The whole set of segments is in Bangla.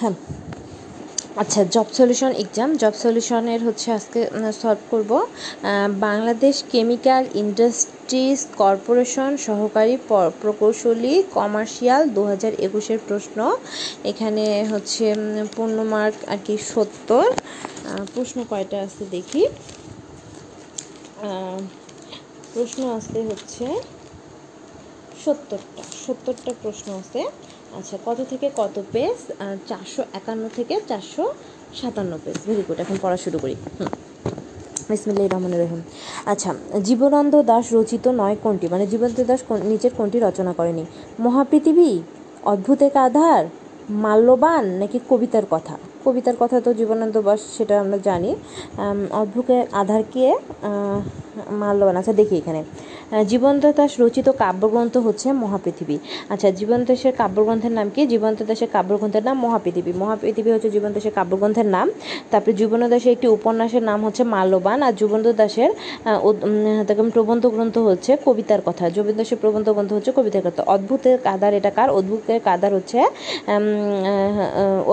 হ্যাঁ। আচ্ছা জব সলিউশন এক্সাম জব সলিউশনের হচ্ছে আজকে সলভ করব। বাংলাদেশ কেমিক্যাল ইন্ডাস্ট্রিজ কর্পোরেশন সহকারী প্রকৌশলী কমার্শিয়াল দু হাজার একুশের প্রশ্ন। এখানে হচ্ছে পূর্ণ মার্ক আর কি সত্তর। প্রশ্ন কয়টা আছে দেখি। প্রশ্ন আছে হচ্ছে সত্তরটা। সত্তরটা প্রশ্ন আছে। আচ্ছা কত থেকে কত পেজ? চারশো একান্ন থেকে চারশো সাতান্ন পেজ। ভেরি গুড এখন পড়া শুরু করি। হুম। বিসমিল্লাহ রহমান রহিম। আচ্ছা জীবনানন্দ দাস রচিত নয় কোনটি? মানে জীবনানন্দ দাস নিচের কোনটি রচনা করেনি? মহাপৃথিবী অদ্ভুত এক আধার, মাল্যবান নাকি কবিতার কথা? কবিতার কথা তো জীবনানন্দ দাস, সেটা আমরা জানি। অদ্ভুতের আধারকে মাল্যবান আচ্ছা দেখি এখানে। জীবন্ত দাস রচিত কাব্যগ্রন্থ হচ্ছে মহাপৃথিবী। আচ্ছা জীবন্ত দাসের কাব্যগ্রন্থের নাম কি? জীবন্ত দাসের কাব্যগ্রন্থের নাম মহাপৃথিবী। মহাপৃথিবী হচ্ছে জীবন্ত দাসের কাব্যগ্রন্থের নাম। তারপরে জীবন দাসের একটি উপন্যাসের নাম হচ্ছে মাল্যবান। আর জীবন্ত দাসের প্রবন্ধ গ্রন্থ হচ্ছে কবিতার কথা। জীবন্ত দাসের প্রবন্ধ গ্রন্থ হচ্ছে কবিতার কথা। অদ্ভুতের কাদার এটা কার? অদ্ভুতের কাদার হচ্ছে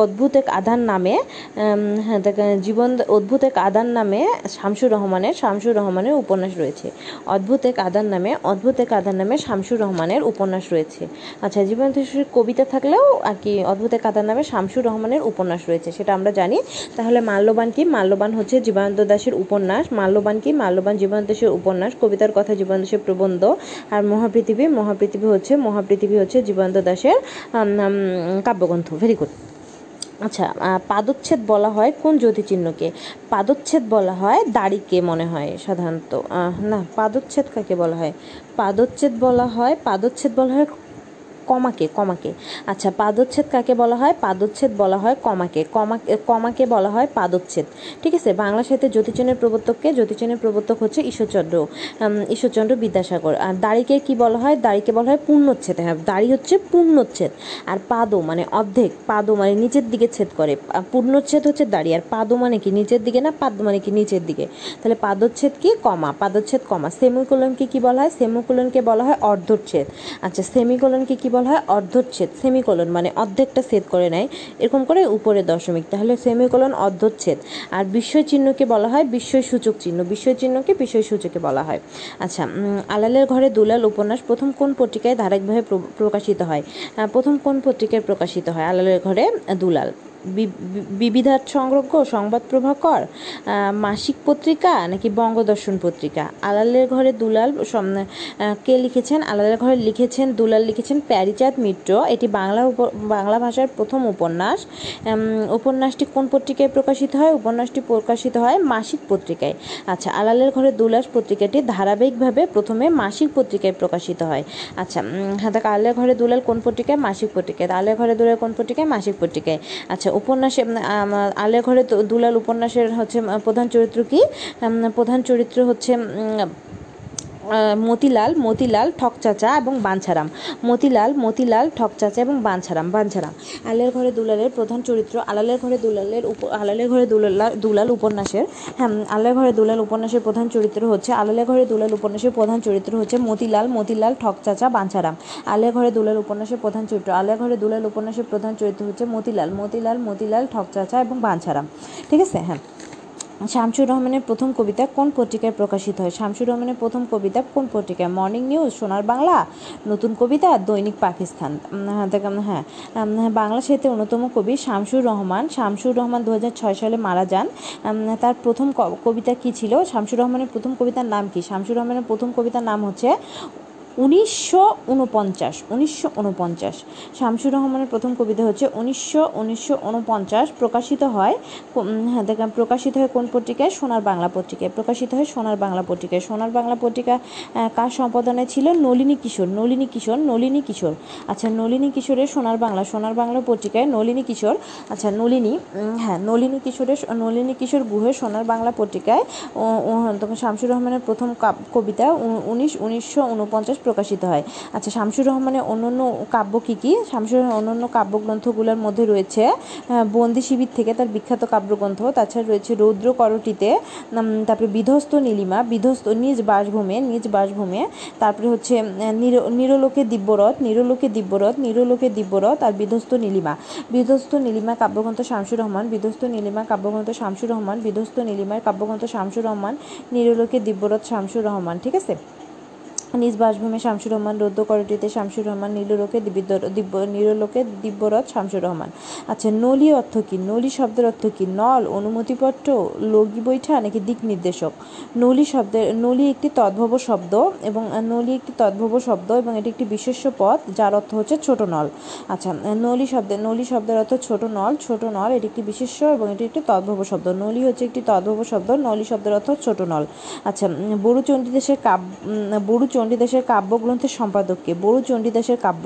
অদ্ভুত এক আধার নামে জীবন অদ্ভুত এক আধার নামে শামসুর রহমানের শামসুর রহমানের উপন্যাস রয়েছে। অদ্ভুত এক আধার নামে, অদ্ভুত এক আধার নামে শামসুর রহমানের উপন্যাস রয়েছে। আচ্ছা জীবন কবিতা থাকলেও আর কি অদ্ভুত এক আধার নামে শামসুর রহমানের উপন্যাস রয়েছে, সেটা আমরা জানি। তাহলে মাল্যবান কি? মাল্যবান হচ্ছে জীবনানন্দ দাসের উপন্যাস। মাল্যবান কি? মাল্যবান জীবনানন্দ দাসের উপন্যাস। কবিতার কথা জীবনানন্দ প্রবন্ধ। আর মহাপৃথিবী মহাপৃথিবী হচ্ছে মহাপৃথিবী হচ্ছে জীবনানন্দ দাসের কাব্যগ্রন্থ। ভেরি গুড আচ্ছা পাদচ্ছেদ বলা হয় কোন জ্যোতিচিহ্নকে? পাদচ্ছেদ বলা হয় দাড়িকে মনে হয় সাধারণত। না, পাদচ্ছেদ কাকে বলা হয়? পাদচ্ছেদ বলা হয়, পাদচ্ছেদ বলা হয় কমাকে কমাকে। আচ্ছা পাদচ্ছেদ কাকে বলা হয়? পাদচ্ছেদ বলা হয় কমাকে। কমা কমাকে বলা হয় পাদচ্ছেদ। ঠিক আছে? বাংলা সাহিত্যে জ্যোতিচনের প্রবর্তককে জ্যোতিচনের প্রবর্তক হচ্ছে ঈশ্বরচন্দ্র ঈশ্বরচন্দ্র বিদ্যাসাগর। আর দাড়িকে কি বলা হয়? দাড়িকে বলা হয় পূর্ণচ্ছেদ। হ্যাঁ দাড়ি হচ্ছে পূর্ণচ্ছেদ। আর পাদো মানে অর্ধেক। পাদো মানে নিচের দিকে ছেদ করে। পূর্ণচ্ছেদ হচ্ছে দাড়ি। আর পাদো মানে কি? নিচের দিকে না? পাদ মানে কি? নিচের দিকে। তাহলে পাদচ্ছেদ কি? কমা। পাদচ্ছেদ কমা। সেমিকোলনকে কি বলা হয়? সেমিকোলনকে বলা হয় অর্ধচ্ছেদ। আচ্ছা সেমিকোলনকে কি বলা হয় অর্ধচ্ছেদ, সেমিকোলন মানে অর্ধেকটা ছেদ করে নেয়, এরকম করে উপরে দশমিক। তাহলে সেমিকোলন অর্ধচ্ছেদ। আর বিস্ময় চিহ্নকে বলা হয় বিস্ময় সূচক চিহ্ন। বিস্ময় চিহ্নকে বিস্ময় সূচকে বলা হয়। আচ্ছা আলালের ঘরে দুলাল উপন্যাস প্রথম কোন পত্রিকায় ধারাবাহিকভাবে প্রকাশিত হয়? প্রথম কোন পত্রিকায় প্রকাশিত হয়? আলালের ঘরে দুলাল। বিবিধার সংগ্রহ সংবাদ প্রভাকর মাসিক পত্রিকা নাকি বঙ্গদর্শন পত্রিকা? আলালের ঘরে দুলাল কে লিখেছেন? আলালের ঘরে লিখেছেন দুলাল লিখেছেন প্যারিচাঁদ মিত্র। এটি বাংলা বাংলা ভাষার প্রথম উপন্যাস। উপন্যাসটি কোন পত্রিকায় প্রকাশিত হয়? উপন্যাসটি প্রকাশিত হয় মাসিক পত্রিকায়। আচ্ছা আলালের ঘরে দুলাস পত্রিকাটি ধারাবাহিকভাবে প্রথমে মাসিক পত্রিকায় প্রকাশিত হয়। আচ্ছা হ্যাঁ দেখ, আলালের ঘরে দুলাল কোন পত্রিকায়? মাসিক পত্রিকায়। আলের ঘরে দুলাল কোন পত্রিকায়? মাসিক পত্রিকায়। আচ্ছা উপন্যাসে আলে ঘরে দুলাল উপন্যাসের হচ্ছে প্রধান চরিত্র কি? প্রধান চরিত্র হচ্ছে মতিলাল মতিলাল ঠকচাচা এবং বাঞ্ছারাম। মতিলাল মতিলাল ঠকচাচা এবং বাঞ্ছারাম বাঞ্ছারাম। আলের ঘরে দুলালের প্রধান চরিত্র আলালের ঘরে দুলালের উপ, আলালের ঘরে দুলাল দুলাল উপন্যাসের হ্যাঁ আলের ঘরে দুলাল উপন্যাসের প্রধান চরিত্র হচ্ছে আলালের ঘরে দুলাল উপন্যাসের প্রধান চরিত্র হচ্ছে মতিলাল মতিলাল ঠকচাচা বাঞ্ছারাম। আলের ঘরে দুলাল উপন্যাসের প্রধান চরিত্র, আলের ঘরে দুলাল উপন্যাসের প্রধান চরিত্র হচ্ছে মতিলাল মতিলাল মতিলাল ঠকচাচা এবং বাঞ্ছারাম। ঠিক আছে? হ্যাঁ। শামসুর রহমানের প্রথম কবিতা কোন পত্রিকায় প্রকাশিত হয়? শামসুর রহমানের প্রথম কবিতা কোন পত্রিকায়? মর্নিং নিউজ সোনার বাংলা, নতুন কবিতা, দৈনিক পাকিস্তান। হ্যাঁ বাংলা সাহিত্যের অন্যতম কবি শামসুর রহমান। শামসুর রহমান দু হাজার ছয় সালে মারা যান। তার প্রথম কবিতা কী ছিল? শামসুর রহমানের প্রথম কবিতার নাম কি? শামসুর রহমানের প্রথম কবিতার নাম হচ্ছে উনিশশো উনপঞ্চাশ উনিশশো উনপঞ্চাশ শামসুর রহমানের প্রথম কবিতা হচ্ছে উনিশশো উনিশশো উনপঞ্চাশ প্রকাশিত হয় হ্যাঁ দেখলাম প্রকাশিত হয় কোন পত্রিকায়? সোনার বাংলা পত্রিকায়। প্রকাশিত হয় সোনার বাংলা পত্রিকায়। সোনার বাংলা পত্রিকা কার সম্পাদনে ছিল? নলিনী কিশোর নলিনী কিশোর নলিনী কিশোর। আচ্ছা নলিনী কিশোরের সোনার বাংলা সোনার বাংলা পত্রিকায় নলিনী কিশোর আচ্ছা নলিনী হ্যাঁ নলিনী কিশোরের নলিনী কিশোর গুহের সোনার বাংলা পত্রিকায় শামসুর রহমানের প্রথম কবিতা উনিশ, উনিশশো উনপঞ্চাশ প্রকাশিত হয়। আচ্ছা শামসুর রহমানের অন্যান্য কাব্য কী কী? শামসুর অন্যান্য কাব্যগ্রন্থগুলোর মধ্যে রয়েছে বন্দি শিবির থেকে তার বিখ্যাত কাব্যগ্রন্থ। তাছাড়া রয়েছে রৌদ্র করটিতে তারপরে বিধ্বস্ত নীলিমা, বিধ্বস্ত নিজ বাসভূমে নিজ বাসভূমে। তারপরে হচ্ছে নির- নিরলোকে দিব্যরথ নিরলোকে দিব্যরথ নিরলোকে দিব্যরথ আর বিধ্বস্ত নীলিমা। বিধ্বস্ত নীলিমা কাব্যগ্রন্থ শামসুর রহমান, বিধ্বস্ত নীলিমা কাব্যগ্রন্থ শামসুর রহমান, বিধ্বস্ত নীলিমার কাব্যগ্রন্থ শামসুর রহমান, নিরলোকে দিব্যরথ শামসুর রহমান, ঠিক আছে? নিজ বাসভূমে শামসুর রহমান রৌদ্র করটিতে শামসুর রহমান নীললোকে দিব্য- নীললোকে দিব্যরথ শামসুর রহমান। আচ্ছা নলি অর্থ কী? নলি শব্দের অর্থ কী? নল, অনুমতিপত্র, লগি বৈঠা নাকি দিক নির্দেশক? নলি শব্দের, নলি একটি তদ্ভব শব্দ এবং নলি একটি তদ্ভব শব্দ এবং এটি একটি বিশেষ্য পদ, যার অর্থ হচ্ছে ছোট নল। আচ্ছা নলি শব্দের নলি শব্দের অর্থ ছোট নল ছোট নল, এটি একটি বিশেষ্য এবং এটি একটি তদ্ভব শব্দ। নলি হচ্ছে একটি তদ্ভব শব্দ, নলি শব্দের অর্থ ছোট নল। আচ্ছা বড়ু চণ্ডীদাসের কাব্য বড়ু চণ্ডীদাসের কাব্যগ্রন্থের সম্পাদককে বড়ু চণ্ডীদাসের কাব্য।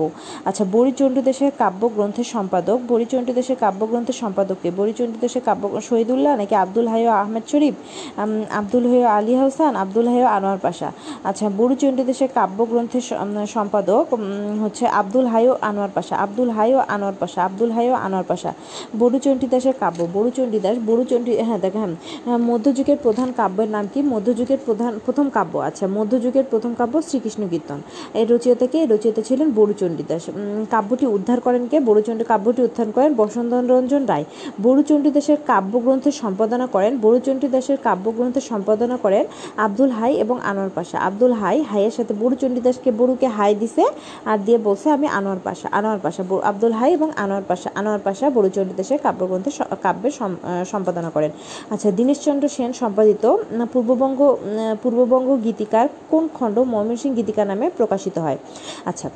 আচ্ছা বড়ি চণ্ডীদাসের কাব্যগ্রন্থের সম্পাদক। বড়ি চণ্ডীদাসের কাব্যগ্রন্থের সম্পাদককে বড়ি চণ্ডীদাসের কাব্য শহীদুল্লাহ নাকি আব্দুল হাই আহমেদ শরীফ? আব্দুল হাই আলী হাসান আব্দুল হাই আনোয়ার পাশা। আচ্ছা বড়ু চণ্ডীদাসের কাব্যগ্রন্থের সম্পাদক হচ্ছে আব্দুল হাইও আনোয়ার পাশা। আব্দুল হাইও আনোয়ার পাশা আব্দুল হাইও আনোয়ার পাশা। বড়ু চণ্ডীদাসের কাব্য বড়ু চণ্ডীদাস বড়ু চণ্ডী হ্যাঁ দেখেন হ্যাঁ, মধ্যযুগের প্রধান কাব্যের নাম কি? মধ্যযুগের প্রধান প্রথম কাব্য। আচ্ছা মধ্যযুগের প্রথম কাব্য শ্রীকৃষ্ণ কীর্তন। এর রচয়িতাকে এই রচয়িতা ছিলেন বড়ুচণ্ডী দাস। কাব্যটি উদ্ধার করেন কে? বড়ুচণ্ডী কাব্যটি উদ্ধার করেন বসন্ত রঞ্জন রায় বড়ুচণ্ডী দাসের কাব্যগ্রন্থের সম্পাদনা করেন বড়ুচণ্ডী দাসের কাব্যগ্রন্থের সম্পাদনা করেন আব্দুল হাই এবং আনোয়ার পাশা। আব্দুল হাই, হাইয়ের সাথে বড়ুচণ্ডী দাসকে বড়ুকে হাই দিছে আর দিয়ে বলছে, আমি আনোয়ার পাশা। আনোয়ার পাশা আব্দুল হাই এবং আনোয়ার পাশা। আনোয়ার পাশা বড়ুচণ্ডী দাসের কাব্যগ্রন্থের কাব্যের সম্পাদনা করেন। আচ্ছা দীনেশচন্দ্র সেন সম্পাদিত পূর্ববঙ্গ পূর্ববঙ্গ গীতিকার কোন খণ্ড ময়মনসিংহ গীতিকা নামে প্রকাশিত হয়। আচ্ছা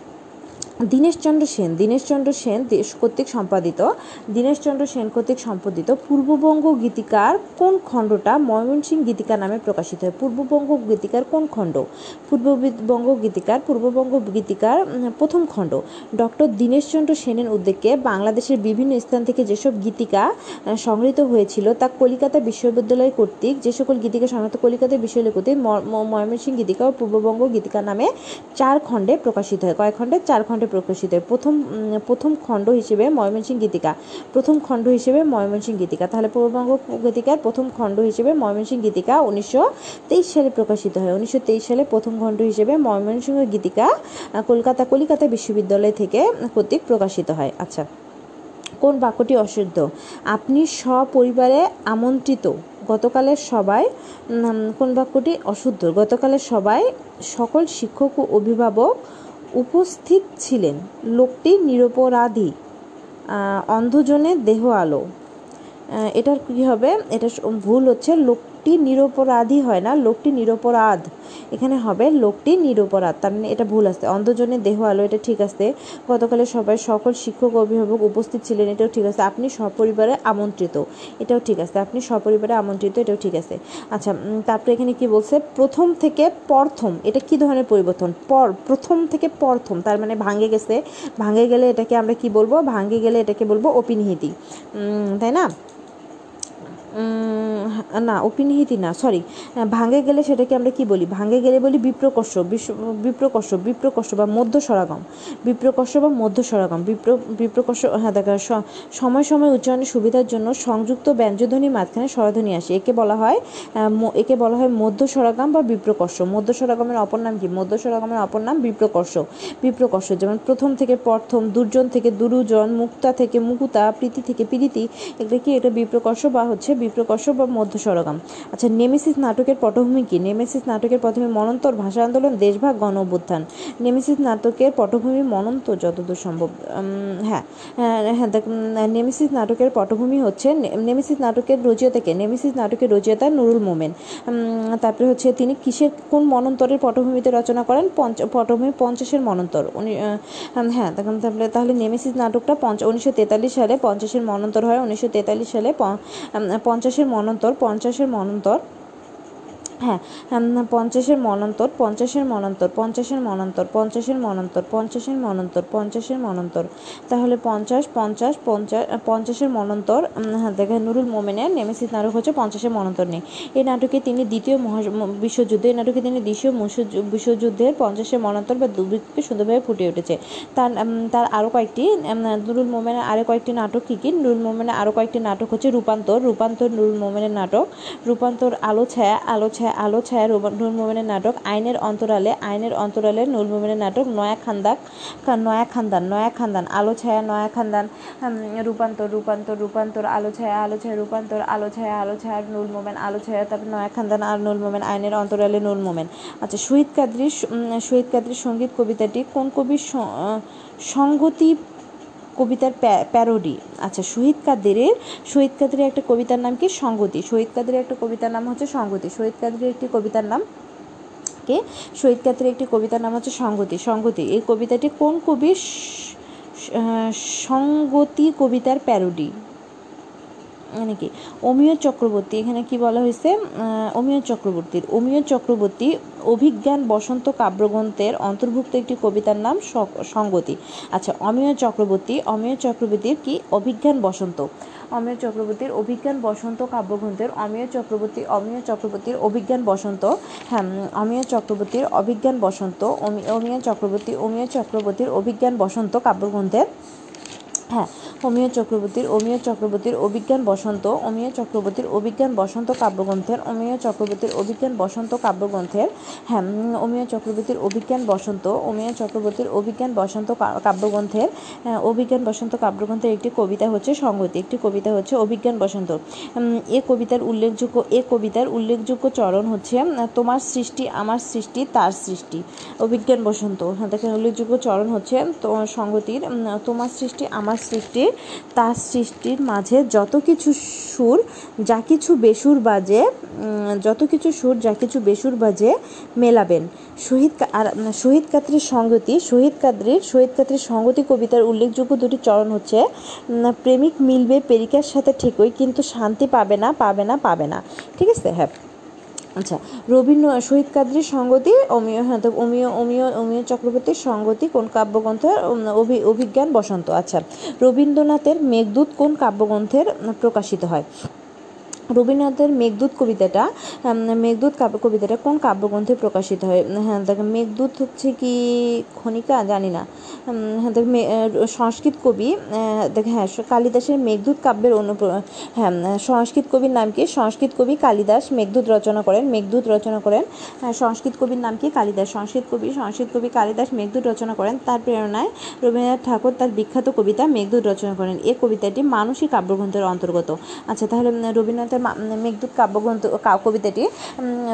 দীনেশচন্দ্র সেন দীনেশচন্দ্র সেন দেশ- কর্তৃক সম্পাদিত, দীনেশচন্দ্র সেন কর্তৃক সম্পাদিত পূর্ববঙ্গ গীতিকার কোন খণ্ডটা ময়মনসিংহ গীতিকা নামে প্রকাশিত হয়? পূর্ববঙ্গ গীতিকার কোন খণ্ড? পূর্ববঙ্গ গীতিকার পূর্ববঙ্গ গীতিকার প্রথম খণ্ড। ডক্টর দীনেশচন্দ্র সেনের উদ্যোগে বাংলাদেশের বিভিন্ন স্থান থেকে যেসব গীতিকা সংগৃহীত হয়েছিল, তা কলিকাতা বিশ্ববিদ্যালয় কর্তৃক, যে সকল গীতিকা সংগৃহীত কলিকাতা বিশ্ববিদ্যালয় কর্তৃক ময়মনসিংহ গীতিকা ও পূর্ববঙ্গ গীতিকা নামে চার খণ্ডে প্রকাশিত হয়। কয় খণ্ডে? চার খণ্ডে প্রকাশিত। হয় প্রথম প্রথম খণ্ড হিসেবে ময়মনসিংহ গীতিকা। প্রথম খণ্ড হিসেবে ময়মনসিংহ গীতিকা। তাহলে পূর্ববঙ্গ গীতিকার প্রথম খণ্ড হিসেবে ময়মনসিংহ গীতিকা উনিশশো তেইশ সালে প্রকাশিত হয়। উনিশশো তেইশ সালে প্রথম খণ্ড হিসেবে ময়মনসিংহ গীতিকা কলকাতা, কলিকাতা বিশ্ববিদ্যালয় থেকে কর্তৃক প্রকাশিত হয়। আচ্ছা কোন বাক্যটি অশুদ্ধ? আপনি সপরিবারে আমন্ত্রিত। গতকালের সবাই কোন বাক্যটি অশুদ্ধ? গতকালের সবাই সকল শিক্ষক ও অভিভাবক উপস্থিত ছিলেন। লোকটি নিরপরাধী। অন্ধজনের দেহ আলো। এটার কী হবে? এটা ভুল হচ্ছে। লোকটি নিরপরাধী হয় না, লোকটি নিরপরাধ। এখানে হবে লোকটি নিরপরাধ, তার মানে এটা ভুল আসছে অন্ধজনের দেহ আলো, এটা ঠিক আছে। গতকালে সবাই সকল শিক্ষক, অভিভাবক উপস্থিত ছিলেন, এটাও ঠিক আছে। আপনি সপরিবারে আমন্ত্রিত, এটাও ঠিক আছে। আপনি সপরিবারে আমন্ত্রিত, এটাও ঠিক আছে। আচ্ছা তারপরে এখানে কি বলছে? প্রথম থেকে প্রথম, এটা কি ধরনের পরিবর্তন? পর, প্রথম থেকে প্রথম, তার মানে ভাঙে গেছে। ভাঙে গেলে এটাকে আমরা কি বলব? ভাঙে গেলে এটাকে বলব অপিনিহিতি। তাই না? না, অপিনিহিতি না সরি ভাঙে গেলে সেটাকে আমরা কি বলি? ভাঙে গেলে বলি বিপ্রকর্ষ বিপ্রকর্ষ বিপ্রকর্ষ বা মধ্য স্বরাগম বিপ্রকর্ষ বা মধ্য স্বরাগম বিপ্র, বিপ্রকর্ষ হ্যাঁ দেখা সময় সময় উচ্চারণের সুবিধার জন্য সংযুক্ত ব্যঞ্জধ্বনির মাঝখানে স্বরধ্বনি আসে। একে বলা হয় একে বলা হয় মধ্য স্বরাগম বা বিপ্রকর্ষ। মধ্য স্বরাগমের অপর নাম কি? মধ্য স্বরাগমের অপর নাম বিপ্রকর্ষ। বিপ্রকর্ষ, যেমন প্রথম থেকে প্রথম, দুর্জন থেকে দুরুজন, মুক্তা থেকে মুকুতা, প্রীতি থেকে প্রীতি। এটা কি? এটা বিপ্রকর্ষ বা হচ্ছে বিপ্রকর্ষ বা মধ্য স্বরগম আচ্ছা নেমেসিস নাটকের পটভূমি কি? নেমেসিস নাটকের প্রথমে মনন্তর ভাষা আন্দোলন, দেশভাগ গণ অভ্যুত্থান। নেমেসিস নাটকের পটভূমি মনন্ত যতদূর সম্ভব। হ্যাঁ হ্যাঁ হ্যাঁ নেমেসিস নাটকের পটভূমি হচ্ছে নেমেসিস নাটকের রচয়িতাকে নেমেসিস নাটকের রচয়িতা নুরুল মোমেন। তারপরে হচ্ছে তিনি কিসের, কোন মনন্তরের পটভূমিতে রচনা করেন? পঞ্চ, পটভূমি পঞ্চাশের মনন্তর। উনি হ্যাঁ তখন তাহলে তাহলে নেমেসিস নাটকটা পঞ্চ, উনিশশো তেতাল্লিশ সালে পঞ্চাশের মনন্তর হয়, উনিশশো তেতাল্লিশ সালে পঞ্চাশের মনন্তর পঞ্চাশের মনন্তর হ্যাঁ পঞ্চাশের মনন্তর পঞ্চাশের মনন্তর পঞ্চাশের মনন্তর পঞ্চাশের মনন্তর পঞ্চাশের মনন্তর পঞ্চাশের মনন্তর। তাহলে পঞ্চাশ পঞ্চাশ পঞ্চাশ পঞ্চাশের মনন্তর হ্যাঁ দেখেন নুরুল মোমেনের নেমেসিস নাটক হচ্ছে পঞ্চাশের মনন্তর নেই এই নাটকে তিনি দ্বিতীয় মহা বিশ্বযুদ্ধে, এই নাটকে তিনি দ্বিতীয় বিশ্বযুদ্ধের পঞ্চাশের মনন্তর বা দুর্ভিক্ষকে সুন্দরভাবে ফুটে উঠেছে। তার তার আরও কয়েকটি নুরুল মোমেনের আরও কয়েকটি নাটক কী কী? নুরুল মোমেনের আরও কয়েকটি নাটক হচ্ছে রূপান্তর রূপান্তর নুরুল মোমেনের নাটক, রূপান্তর আলো ছায়া আলো ছায়া আলো ছায়া নুরুল মোমেনের নাটক, আইনের অন্তরালে আইনের অন্তরালে নুরুল মোমেনের নাটক, নয়া খান্দাক নয়া খান্দান নয়া খান্দান, আলো ছায়া, নয়া খান্দান রূপান্তর রূপান্তর রূপান্তর, আলো ছায়া আলো ছায়া, রূপান্তর, আলো ছায়া আলো ছায়া নুরুল মোমেন আলো ছায়া, তারপর নয়া খান্দান আর নুরুল মোমেন আইনের অন্তরালে নুরুল মোমেন আচ্ছা শহীদ কাদরির শহীদ কাদরির সংগীত কবিতাটি কোন কবির সংগতি কবিতার প্যা- প্যারোডি। আচ্ছা শহীদ কাদেরের শহীদ কাদেরের একটা কবিতার নাম কি? সংগতি শহীদ কাদেরের একটা কবিতার নাম হচ্ছে সংগতি শহীদ কাদেরের একটি কবিতার নাম কে? শহীদ কাদেরের একটি কবিতার নাম হচ্ছে সংগতি সংগতি এই কবিতাটি কোন কবির সঙ্গতি সংগতি কবিতার প্যারোডি? মানে কি? অমিয় চক্রবর্তী, এখানে কি বলা হয়েছে? অমিয় চক্রবর্তীর, অমিয় চক্রবর্তী অভিজ্ঞান বসন্ত কাব্যগ্রন্থের অন্তর্ভুক্ত একটি কবিতার নাম স- সংগতি আচ্ছা অমিয় চক্রবর্তী, অমিয় চক্রবর্তীর কি অভিজ্ঞান বসন্ত? অমিয় চক্রবর্তীর অভিজ্ঞান বসন্ত কাব্যগ্রন্থের অমিয় চক্রবর্তী, অমিয় চক্রবর্তীর অভিজ্ঞান বসন্ত হ্যাঁ অমিয় চক্রবর্তীর অভিজ্ঞান বসন্ত, অমি- অমিয় চক্রবর্তী, অমিয় চক্রবর্তীর অভিজ্ঞান বসন্ত কাব্যগ্রন্থের হ্যাঁ অমিয় চক্রবর্তীর অমিয় চক্রবর্তীর অভিজ্ঞান বসন্ত অমিয় চক্রবর্তীর অভিজ্ঞান বসন্ত কাব্যগ্রন্থের অমিয় চক্রবর্তীর অভিজ্ঞান বসন্ত কাব্যগ্রন্থের হ্যাঁ অমিয় চক্রবর্তীর অভিজ্ঞান বসন্ত অমিয় চক্রবর্তীর অভিজ্ঞান বসন্ত কাব্যগ্রন্থের অভিজ্ঞান বসন্ত কাব্যগ্রন্থের একটি কবিতা হচ্ছে সংগতি, একটি কবিতা হচ্ছে অভিজ্ঞান বসন্ত। এ কবিতার উল্লেখযোগ্য, এ কবিতার উল্লেখযোগ্য চরণ হচ্ছে তোমার সৃষ্টি, আমার সৃষ্টি, তার সৃষ্টি, অভিজ্ঞান বসন্ত। হ্যাঁ দেখেন, উল্লেখযোগ্য চরণ হচ্ছে সংগতির তোমার সৃষ্টি, আমার সৃষ্টি তার সৃষ্টির মাঝে যত কিছু সুর, যা কিছু বেসুর বাজে যত কিছু সুর, যা কিছু বেসুর বাজে মেলাবেন। শহীদ আর শহীদ কাদরির সংগতি শহীদ কাদরির শহীদ কাদরির সংগতি কবিতার উল্লেখযোগ্য দুটি চরণ হচ্ছে প্রেমিক মিলবে প্রেমিকার সাথে ঠিকই, কিন্তু শান্তি পাবে না পাবে না পাবে না। ঠিক আছে হ্যাঁ। আচ্ছা রবীন্দ্র, শহীদ কাদ্রির সঙ্গতি, অমীয় হ্যাঁ অমীয় অমীয় অমীয় চক্রবর্তীর সঙ্গতি কোন কাব্যগ্রন্থের অভি, অভিজ্ঞান বসন্ত? আচ্ছা রবীন্দ্রনাথের মেঘদূত কোন কাব্যগ্রন্থের প্রকাশিত হয়? রবীন্দ্রনাথের মেঘদূত কবিতাটা মেঘদূত কাব্য কবিতাটা কোন কাব্যগ্রন্থে প্রকাশিত হয়? হ্যাঁ দেখেন মেঘদূত হচ্ছে কি খনিকা জানি না। হ্যাঁ দেখ সংস্কৃত কবি দেখ হ্যাঁ কালিদাসের মেঘদূত কাব্যের অনুপ হ্যাঁ সংস্কৃত কবির নাম কি? সংস্কৃত কবি কালিদাস মেঘদূত রচনা করেন মেঘদূত রচনা করেন হ্যাঁ, সংস্কৃত কবির নাম কি? কালিদাস। সংস্কৃত কবি সংস্কৃত কবি কালিদাস মেঘদূত রচনা করেন তার প্রেরণায় রবীন্দ্রনাথ ঠাকুর তার বিখ্যাত কবিতা মেঘদূত রচনা করেন। এ কবিতাটি মানসিক কাব্যগ্রন্থের অন্তর্গত। আচ্ছা তাহলে উম, রবীন্দ্রনাথের মেঘদূত কাব্যগ্রন্থ কবিতাটি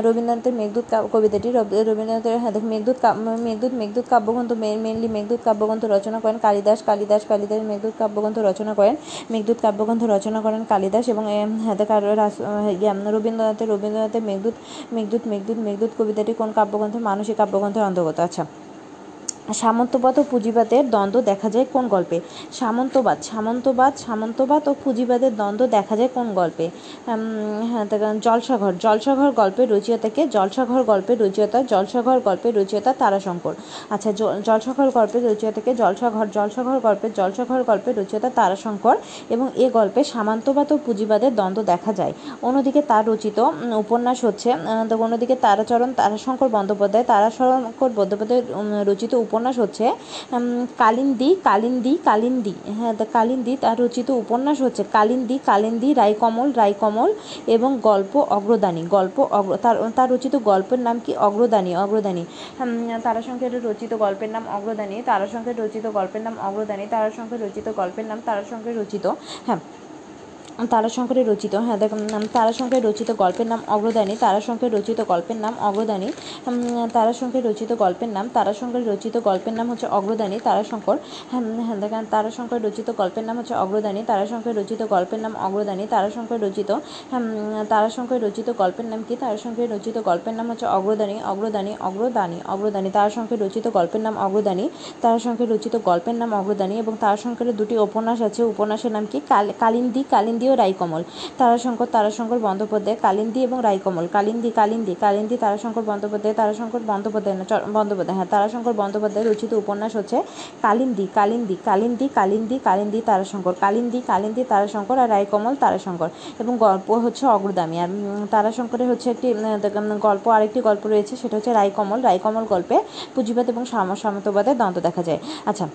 রবীন্দ্রনাথের মেঘদূত কা- কবিতাটি রব- রবীন্দ্রনাথের হ্যাঁ মেঘদূত মেঘদূত মেঘদূত কাব্যগ্রন্থ মেনলি মেঘদূত কাব্যগ্রন্থ রচনা করেন কালিদাস কালিদাস কালিদাস মেঘদূত কাব্যগ্রন্থ রচনা করেন মেঘদূত কাব্যগ্রন্থ রচনা করেন কালিদাস এবং এম, হ্যাঁ রাস- রবীন্দ্রনাথের রবীন্দ্রনাথের মেঘদূত মেঘদূত মেঘদূত মেঘদূত কবিতাটি কোন কাব্যগ্রন্থের? মানসিক কাব্যগ্রন্থের অন্তর্গত। আচ্ছা। সামন্তবাদ ও পুঁজিবাদের দ্বন্দ্ব দেখা যায় কোন গল্পে? সামন্তবাদ সামন্তবাদ সামন্তবাদ ও পুঁজিবাদের দ্বন্দ্ব দেখা যায় কোন গল্পে? হ্যাঁ জলসাঘর জলসাঘর গল্পের রচয়িতাকে জলসাঘর গল্পের রচয়িতা জলসাঘর গল্পের রচয়িতা তারাশঙ্কর। আচ্ছা জলসাঘর গল্পের রচয়িতাকে জলসাঘর জলসাঘর গল্পের জলসাঘর গল্পের রচয়িতা তারাশঙ্কর এবং এ গল্পে সামন্তবাদ ও পুঁজিবাদের দ্বন্দ্ব দেখা যায়। অন্যদিকে তার রচিত উপন্যাস হচ্ছে অন্যদিকে তারাচরণ তারাশঙ্কর বন্দ্যোপাধ্যায় তারাশঙ্কর বন্দ্যোপাধ্যায়ের উম, রচিত উপন্যাস হচ্ছে কালিন্দী কালিন্দী কালিন্দী হ্যাঁ কালিন্দী, তার রচিত উপন্যাস হচ্ছে কালিন্দী কালিন্দী, রায়কমল রায়কমল এবং গল্প অগ্রদানী, গল্প অগ্র, তার তার রচিত গল্পের নাম কি? অগ্রদানী অগ্রদানী। তারাশঙ্করের রচিত গল্পের নাম অগ্রদানী, তারাশঙ্করের রচিত গল্পের নাম অগ্রদানী, তারাশঙ্করের রচিত গল্পের নাম তারাশঙ্করের রচিত হ্যাঁ তারাশঙ্করের রচিত হ্যাঁ দেখ তারাশঙ্করের রচিত গল্পের নাম অগ্রদানী তারাশঙ্করের রচিত গল্পের নাম অগ্রদানী তারাশঙ্করের রচিত গল্পের নাম তারাশঙ্করের রচিত গল্পের নাম হচ্ছে অগ্রদানী তারাশঙ্কর হ্যাঁ হ্যাঁ দেখেন তারাশঙ্কর রচিত গল্পের নাম হচ্ছে অগ্রদানী তারাশঙ্কর রচিত গল্পের নাম অগ্রদানী তারাশঙ্কর রচিত হ্যাঁ উম, তারাশঙ্কর রচিত গল্পের নাম কি তারাশঙ্কর রচিত গল্পের নাম হচ্ছে অগ্রদানী অগ্রদানী অগ্রদানী অগ্রদানী তারাশঙ্কর রচিত গল্পের নাম অগ্রদানী তারাশঙ্কর রচিত গল্পের নাম অগ্রদানী এবং তারাশঙ্করের দুটি উপন্যাস আছে উপন্যাসের নাম কি কাল- কালিন্দী কালিন্দী ও রাইকমল তারাশঙ্কর তারাশঙ্কর বন্দ্যোপাধ্যায়, কালিন্দী এবং রায়কমল, কালিন্দী কালিন্দী কালিন্দী, তারাশঙ্কর বন্দ্যোপাধ্যায় তারাশঙ্কর বন্দ্যোপাধ্যায় না বন্দ্যোপাধ্যায় হ্যাঁ তারাশঙ্কর বন্দ্যোপাধ্যায় রচিত উপন্যাস হচ্ছে কালিন্দী কালিন্দী কালিন্দী কালিন্দী কালিন্দী, তারাশঙ্কর, কালিন্দী কালিন্দী, তারাশঙ্কর আর রায়কমল, তারাশঙ্কর এবং গল্প হচ্ছে অগ্রদামী আর তারাশঙ্করের হচ্ছে একটি গল্প, আরেকটি গল্প রয়েছে, সেটা হচ্ছে রায়কমল। রায়কমল গল্পে পুঁজিবাদ এবং সাম- সামন্তবাদের দ্বন্দ্ব দেখা যায়। আচ্ছা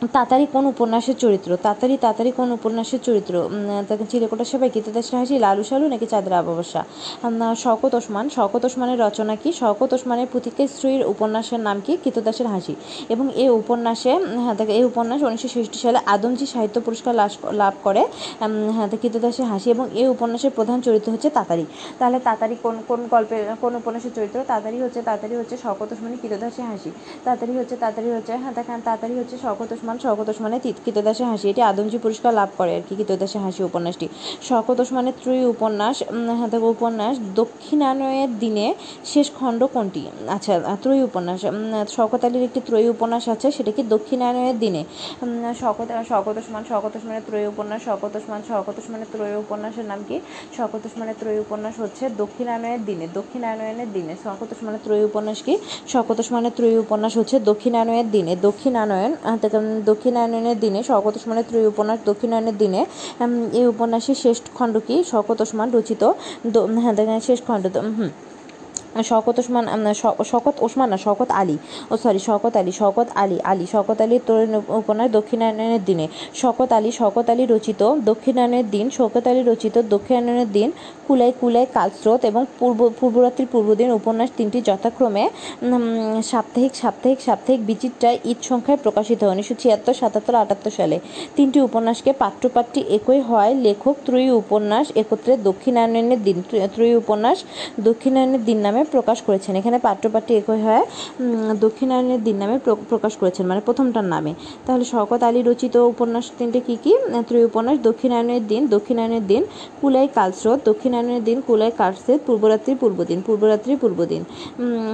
তাতারি কোন উপন্যাসের চরিত্র? তাতারি তাতারি কোন উপন্যাসের চরিত্র? তাকে চিলেকোটা সেবাই কীর্তিদাস হাসি লালু সালু নাকি চাঁদের অমাবস্যা উম, শওকত ওসমান। শওকত ওসমানের রচনা কি? শওকত ওসমানের পুতিকের স্ত্রীর উপন্যাসের নাম কি? কীর্তিদাসের হাসি। এবং এই উপন্যাসে হ্যাঁ এই উপন্যাস উনিশশো ছেষট্টি সালে আদমজি সাহিত্য পুরস্কার লাভ করে। হ্যাঁ তো কীর্তিদাসের হাসি এবং এই উপন্যাসের প্রধান চরিত্র হচ্ছে তাতারি। তাহলে তাতারি কোন কোন গল্পের কোন উপন্যাসের চরিত্র? তাতারি হচ্ছে তাতারি হচ্ছে শওকত ওসমানের কীর্তিদাসের হাসি। তাতারি হচ্ছে তাতারি হচ্ছে হ্যাঁ তাতারি হচ্ছে শওকত ওসমান শওকত ওসমানের কীর্তিদাসের হাসি। এটি আদমজি পুরস্কার লাভ করে আর কি কীর্তিদাসের হাসি উপন্যাসটি। শওকত ওসমানের ত্রয়ী উপন্যাস হ্যাঁ উপন্যাস দক্ষিণায়নের দিনে শেষ খণ্ড কোনটি? আচ্ছা ত্রয়ী উপন্যাস শওকত আলীর একটি ত্রয়ী উপন্যাস আছে সেটা কি দক্ষিণায়নের দিনে? উম, শওকত শওকত ওসমান শওকত ওসমানের ত্রয়ী উপন্যাস শওকত ওসমান শওকত ওসমানের ত্রয়ী উপন্যাসের নাম কি? শওকত ওসমানের ত্রয়ী উপন্যাস হচ্ছে দক্ষিণায়নের দিনে দক্ষিণায়নের দিনে। শওকত ওসমানের ত্রয়ী উপন্যাস কি? শওকত ওসমানের ত্রয়ী উপন্যাস হচ্ছে দক্ষিণায়নের দিনে। থেকে, উম, দক্ষিণায়নের দিনে শওকত ওসমানের ত্রয়ী উপন্যাস দক্ষিণায়নের দিনে এই উপন্যাসের শেষ খণ্ড কি? শওকত ওসমান রচিত হ্যাঁ দেখেন শেষ খণ্ড হুম। শওকত ওসমান আম, শ- শওকত ওসমান না শওকত আলী। ও সরি শওকত আলী শওকত আলী আলী শওকত আলীর তরুণ উপন্যাস দক্ষিণায়নের দিনে। শওকত আলী শওকত আলী রচিত দক্ষিণায়নের দিন শওকত আলী রচিত দক্ষিণায়নের দিন কুলাই কুলাই কালস্রোত এবং পূর্ব পূর্বরাত্রির পূর্বদিন উপন্যাস তিনটি যথাক্রমে সাপ্তাহিক সাপ্তাহিক সাপ্তাহিক বিচিত্রায় ঈদ সংখ্যায় প্রকাশিত হয়। উনিশশো ছিয়াত্তর সাতাত্তর আটাত্তর সালে তিনটি উপন্যাসকে পাঠ্যপাঠটি একই হয়। লেখক ত্রয়ী উপন্যাস একত্রে দক্ষিণায়নের দিন ত্রয়ী উপন্যাস দক্ষিণায়নের দিন নামে প্রকাশ করেছেন। এখানে পাঠ্যপাঠটি একই হয় দক্ষিণায়নের দিন নামে প্র- প্রকাশ করেছেন মানে প্রথমটার নামে। তাহলে শওকত আলী রচিত উপন্যাস তিনটে কী কী? ত্রয়ী উপন্যাস দক্ষিণায়নের দিন দক্ষিণায়নের দিন, কুলাই কালস্রোত, দক্ষিণায়নের দিন, কুলাই কালস্রোত পূর্বরাত্রি পূর্বদিন পূর্বরাত্রি পূর্বদিন।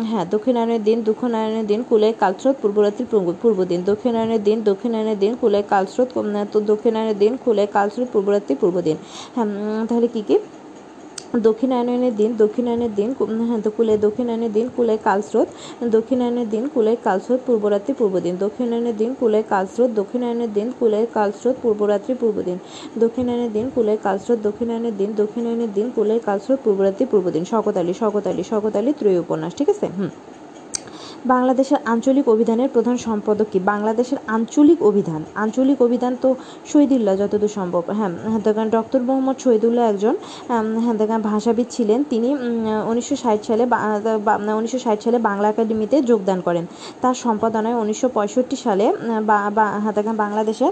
হ্যাঁ দক্ষিণায়নের দিন দক্ষিণায়নের দিন, কুলাই কালস্রোত পূর্বরাত্রি পূর্ব- পূর্বদিন। দক্ষিণায়নের দিন দক্ষিণায়নের দিন, কুলাই কালস্রোত দক্ষিণায়নের দিন, কুলাই কালস্রোত পূর্বরাত্রি পূর্বদিন। হ্যাঁ তাহলে কী কী? দক্ষিণায়নের দিন দক্ষিণায়নের দিন হ্যাঁ তো কুলে দক্ষিণায়নের দিন কুলে কালস্রোত দক্ষিণায়নের দিন কুলে কালস্রোত পূর্বরাত্রি, পূর্বদিন। দক্ষিণায়নের দিন কুলে কালস্রোত দক্ষিণায়নের দিন কুলে কালস্রোত পূর্বরাত্রি, পূর্বদিন। দক্ষিণায়নের দিন কুলে কালস্রোত দক্ষিণায়নের দিন দক্ষিণায়নের দিন কুলে কালস্রোত পূর্বরাত্রি, পূর্বদিন। শকত শকতালি শকতালি আলী শকত আলী ত্রয়ী উপন্যাস ঠিক আছে? হুম। বাংলাদেশের আঞ্চলিক অভিধানের প্রধান সম্পাদক কি? বাংলাদেশের আঞ্চলিক অভিধান। আঞ্চলিক অভিধান তো শহীদুল্লাহ যতদূর সম্ভব। হ্যাঁ হ্যাঁ ডক্টর মোহাম্মদ শহীদুল্লাহ একজন হ্যাঁ ভাষাবিদ ছিলেন। তিনি উনিশশো ষাট সালে উনিশশো ষাট সালে বাংলা একাডেমিতে যোগদান করেন। তার সম্পাদনায় উনিশশো পঁয়ষট্টি সালে দেখেন বাংলাদেশে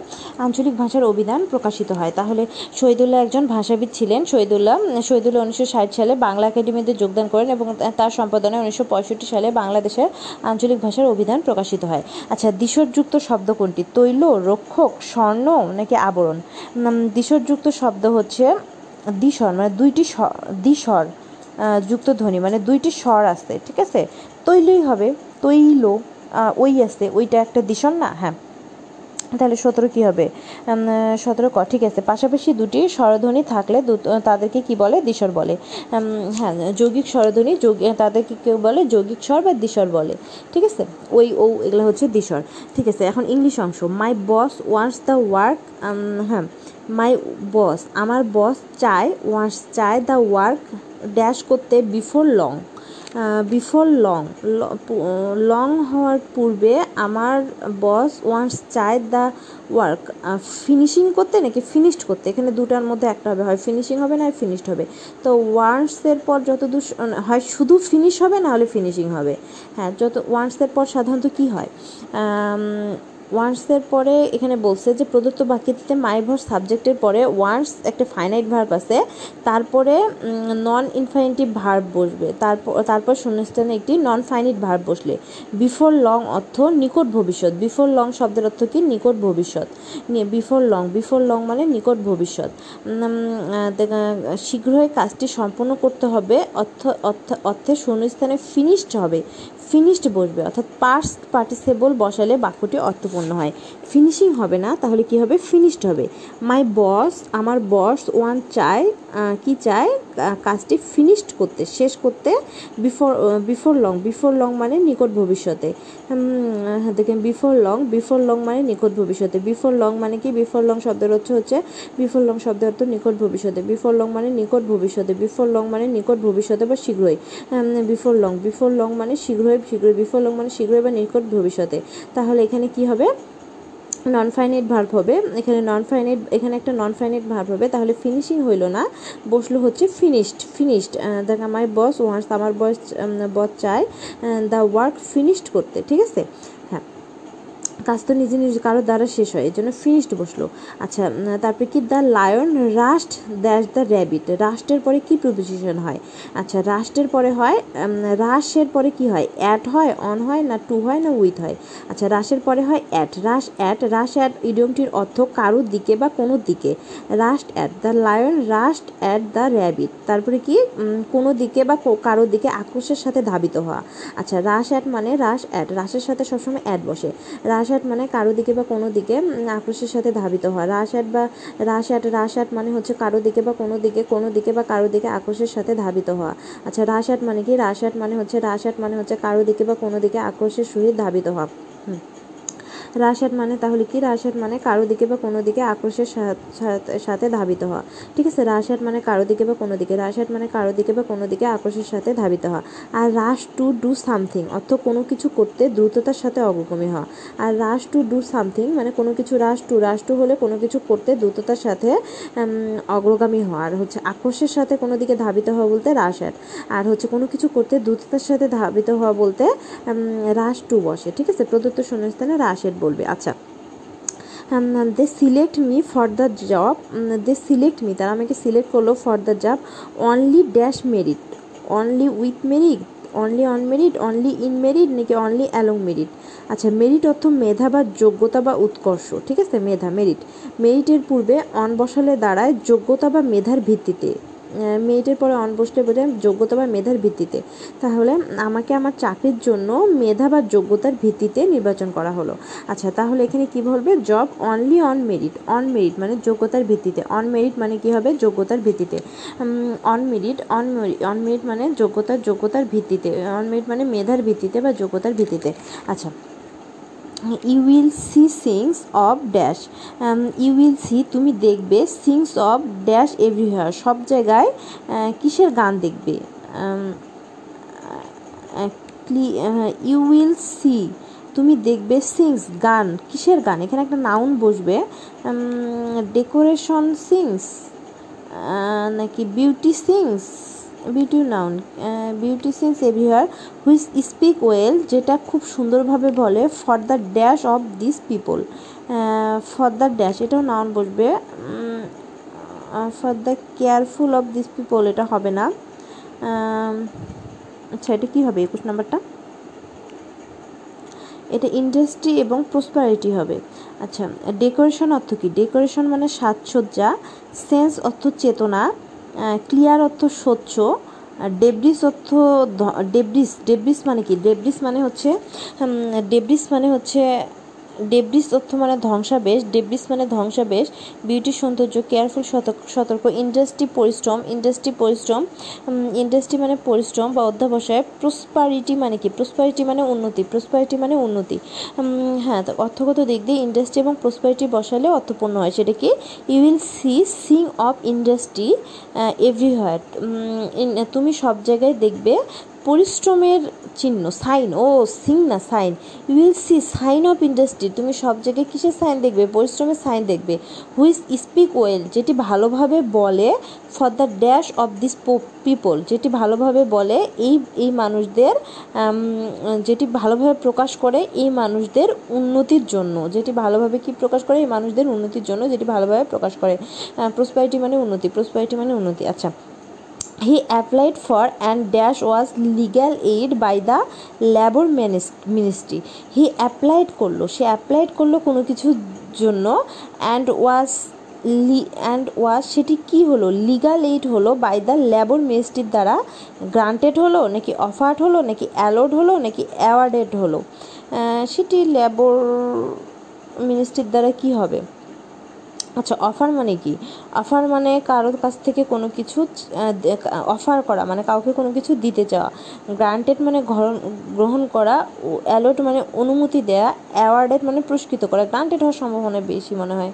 আঞ্চলিক ভাষার অভিধান প্রকাশিত হয়। তাহলে শহীদুল্লাহ একজন ভাষাবিদ ছিলেন। শহীদুল্লাহ শহীদুল্লাহ উনিশশো ষাট সালে বাংলা একাডেমিতে যোগদান করেন এবং তার সম্পাদনায় উনিশশো পঁয়ষট্টি সালে বাংলাদেশের আঞ্চলিক ভাষার অভিধান প্রকাশিত হয়। আচ্ছা দিশরযুক্ত শব্দ কোনটি? তৈল, রক্ষক, স্বর্ণ নাকি আবরণ? দিশরযুক্ত শব্দ হচ্ছে দিশর মানে দুইটি দিশর যুক্ত ধ্বনি মানে দুইটি স্বর আসতে ঠিক আছে? তৈলই হবে, তৈল ওই আসতে ওইটা একটা দিশর না? হ্যাঁ। তাহলে সতেরো কী হবে? সতেরো ক, ঠিক আছে। পাশাপাশি দুটি স্বরধ্বনি থাকলে তাদেরকে কি বলে? দিশর বলে। হ্যাঁ যৌগিক স্বরধ্বনি যোগ, তাদেরকে কেউ বলে যৌগিক স্বর বা দিশর বলে। ঠিক আছে? ওই, ও, এগুলো হচ্ছে দিশর। ঠিক আছে, এখন ইংলিশ অংশ। My boss wants the work হ্যাঁ মাই বস আমার বস চায় ওয়ান্টস চায় দ্য ওয়ার্ক ড্যাশ করতে before long before long long হওয়ার পূর্বে আমার বস ওয়ান্টস চায় দ্য ওয়ার্ক ফিনিশিং করতে নাকি ফিনিশড করতে? এখানে দুটার মধ্যে একটা হবে, হয় ফিনিশিং হবে না ফিনিশড হবে। তো ওয়ান্টসের পর যত দূর হয় শুধু ফিনিশ হবে না হলে ফিনিশিং হবে? হ্যাঁ যত ওয়ান্টসের পর সাধারণত কী হয়? ওয়ান্টসের পরে এখানে বলছে যে প্রদত্ত বাক্যটিতে মাই সাবজেক্টের পরে ওয়ান্স একটা ফাইনাইট ভার্ব আছে। তারপরে নন ইনফাইনিটিভ ভার্ব বসবে। তারপর তারপর শূন্যস্থানে একটি নন ফাইনিট ভার্ব বসলে। বিফোর লং অর্থ নিকট ভবিষ্যৎ। বিফোর লং শব্দের অর্থ কি? নিকট ভবিষ্যৎ। বিফোর লং বিফোর লং মানে নিকট ভবিষ্যৎ। শীঘ্রই কাজটি সম্পন্ন করতে হবে। অর্থ, অর্থে শূন্যস্থানে ফিনিশড হবে। ফিনিশড বসবে, অর্থাৎ পাস্ট পার্টিসিপল বসালে বাক্যটি অর্থপূর্ণ হয়। ফিনিশিং হবে না, তাহলে কি হবে? ফিনিশড হবে। মাই বস আমার বস ওয়ান চায় কি চায়? কাজটি ফিনিশড করতে, শেষ করতে before before long before long মানে নিকট ভবিষ্যতে। দেখেন বিফোর লং বিফোর লং মানে নিকট ভবিষ্যতে। বিফোর লং মানে কি? বিফোর লং শব্দের অর্থ হচ্ছে বিফোর লং শব্দের অর্থ নিকট ভবিষ্যতে। বিফোর লং মানে নিকট ভবিষ্যতে। বিফোর লং মানে নিকট ভবিষ্যতে বা শীঘ্রই। বিফোর লং বিফোর লং মানে শীঘ্রই শীঘ্রই বিফল হোক মানে শীঘ্রই বা নিকট ভবিষ্যতে। তাহলে এখানে কি হবে? নন ফাইনাইট ভার্ব হবে। এখানে নন ফাইনাইট এখানে একটা নন ফাইনাইট ভার্ব হবে। তাহলে ফিনিশিং হইল না। বসল হচ্ছে ফিনিশড ফিনিশড দেখ, আমার বস ওয়ান্স আমার বস বস চায় দ্য ওয়ার্ক ফিনিশড করতে, ঠিক আছে? কাজ তো নিজে নিজে কারোর দ্বারা শেষ হয় এই জন্য ফিনিশড বসল। আচ্ছা তারপরে কি the lion rushed dash the rabbit রাষ্ট্রের পরে কি প্রপোজিশন হয়? আচ্ছা রাষ্ট্রের পরে হয় রাসের পরে কি হয়? অ্যাট হয় অন হয়, না টু হয়, না উইথ হয়? আচ্ছা রাসের পরে হয় at rush at rush at ইডিয়মটির অর্থ কারোর দিকে বা কোনো দিকে। Rushed at the lion rushed at the rabbit তারপরে কি কোনো দিকে বা কারোর দিকে আক্রোশের সাথে ধাবিত হওয়া। আচ্ছা রাস অ্যাট মানে রাস অ্যাট রাসের সাথে সবসময় অ্যাট বসে। রাস অ্যাট মানে কারও দিকে বা কোনো দিকে আক্রোশের সাথে ধাবিত হয়। রাশাট বা রাশাট রাশাট মানে হচ্ছে কারও দিকে বা কোনো দিকে কোনো দিকে বা কারও দিকে আকর্ষের সাথে ধাবিত হওয়া। আচ্ছা রাশাট মানে কি? রাশাট মানে হচ্ছে রাশাট মানে হচ্ছে কারও দিকে বা কোনো দিকে আকর্ষের সহিত ধাবিত হওয়া। হুম। রাশাট মানে তাহলে কি? রাশাট মানে কারও দিকে বা কোনো দিকে আক্রোশের সাথে ধাবিত হওয়া। ঠিক আছে? রাশাট মানে কারও দিকে বা কোনো দিকে। রাশাট মানে কারও দিকে বা কোনো দিকে আক্রোশের সাথে ধাবিত হওয়া। আর রাশ টু ডু সামথিং, অর্থ কোনো কিছু করতে দ্রুততার সাথে অগ্রগামী হওয়া। আর রাশ টু ডু সামথিং মানে কোনো কিছু রাশ টু রাশ টু হলে কোনো কিছু করতে দ্রুততার সাথে অগ্রগামী হওয়া। আর হচ্ছে আক্রোশের সাথে কোনো দিকে ধাবিত হওয়া বলতে রাশাট আর হচ্ছে কোনো কিছু করতে দ্রুততার সাথে ধাবিত হওয়া বলতে রাশ টু বসে। ঠিক আছে? প্রদত্ত শূন্যস্থানে রাশের বলবে আচ্ছা they select me for the job they select me তারা আমাকে সিলেক্ট করল for the job only dash merit only with merit only on merit only in merit নাকি অনলি অ্যালং মেরিট আচ্ছা মেরিট অর্থ মেধা বা যোগ্যতা বা উৎকর্ষ, ঠিক আছে? মেধা মেরিট মেরিটের পূর্বে অন বসালে দাঁড়ায় যোগ্যতা বা মেধার ভিত্তিতে। মেরিটের পরে অন বসলে বোঝায় যোগ্যতা বা মেধার ভিত্তিতে। তাহলে আমাকে আমার চাকরির জন্য মেধা বা যোগ্যতার ভিত্তিতে নির্বাচন করা হলো। আচ্ছা তাহলে এখানে কী বলবে? Job only on merit on merit মানে যোগ্যতার ভিত্তিতে। অন মেরিট মানে কী হবে? যোগ্যতার ভিত্তিতে। On merit on on merit মানে যোগ্যতার যোগ্যতার ভিত্তিতে। অন মেরিট মানে মেধার ভিত্তিতে বা যোগ্যতার ভিত্তিতে। আচ্ছা you will see sings of dash you will see তুমি দেখবে সিংস অফ ড্যাশ এভরিহার সব জায়গায় কিসের গান দেখবে? ইউ উইল সি তুমি দেখবে সিংস গান, কিসের গান? এখানে একটা নাউন বসবে। ডেকোরেশন সিংস নাকি beauty sings beauty noun beauty sings everywhere which speak well, যেটা খুব সুন্দরভাবে বলে for the dash of this people. For the dash, এটাও নাউন বসবে। For the careful of this people, এটা হবে না। আচ্ছা এটা কী হবে একুশ নাম্বারটা? এটা ইন্ডাস্ট্রি এবং প্রসপারিটি হবে। আচ্ছা ডেকোরেশন অর্থ কী? ডেকোরেশন মানে সাজসজ্জা, সেন্স অর্থ চেতনা ক্লিয়ার অর্থ স্বচ্ছ ডেব্রিস অর্থ ডেব্রিস ডেব্রিস মানে কি? ডেব্রিস মানে হচ্ছে ডেব্রিস মানে হচ্ছে ডেব্রিস অর্থ মানে ধ্বংসাবেশ, ডেব্রিস মানে ধ্বংসাবেশ, বিউটি সৌন্দর্য, কেয়ারফুল, সতর্ক ইন্ডাস্ট্রি পরিশ্রম ইন্ডাস্ট্রি পরিশ্রম ইন্ডাস্ট্রি মানে পরিশ্রম বা অধ্যাবসায়, প্রসপারিটি মানে কি? প্রসপারিটি মানে উন্নতি, প্রসপারিটি মানে উন্নতি। হ্যাঁ তো অর্থগত দিক দিয়ে ইন্ডাস্ট্রি এবং প্রসপারিটি বসালে অর্থপূর্ণ হয়, সেটা কি? You will see sing of industry everywhere তুমি সব জায়গায় দেখবে পরিশ্রমের চিহ্ন, সাইন, ও সিং না sign. Will see sign of industry তুমি সব জায়গায় কিসের সাইন দেখবে? পরিশ্রমের সাইন দেখবে। হুইচ স্পিক ওয়েল যেটি ভালোভাবে বলে for the dash of this people যেটি ভালোভাবে বলে এই এই মানুষদের যেটি ভালোভাবে প্রকাশ করে এই মানুষদের উন্নতির জন্য। যেটি ভালোভাবে কি প্রকাশ করে? এই মানুষদের উন্নতির জন্য যেটি ভালোভাবে প্রকাশ করে। প্রসপারিটি মানে উন্নতি প্রসপারিটি মানে উন্নতি। আচ্ছা। He applied for and dash was legal aid by the labour ministry he applied করল। সে অ্যাপ্লাইড করল কোনো কিছুর জন্য and was Li and was সেটি কি হলো? লিগাল এইড হলো বাই দ্য ল্যাবর মিনিস্ট্রির দ্বারা গ্রান্টেড হলো নাকি অফার্ড হলো নাকি অ্যালোড হলো নাকি অ্যাওয়ার্ডেড হলো? সেটি ল্যাবর মিনিস্ট্রির দ্বারা কি হবে? আচ্ছা অফার মানে কি? অফার মানে কারোর কাছ থেকে কোনো কিছু অফার করা মানে কাউকে কোনো কিছু দিতে চাওয়া। গ্রান্টেড মানে গ্রহণ করা অ্যালোট মানে অনুমতি দেয়া, অ্যাওয়ার্ডেড মানে পুরস্কৃত করা। গ্রান্টেড হওয়ার সম্ভাবনা বেশি মনে হয়।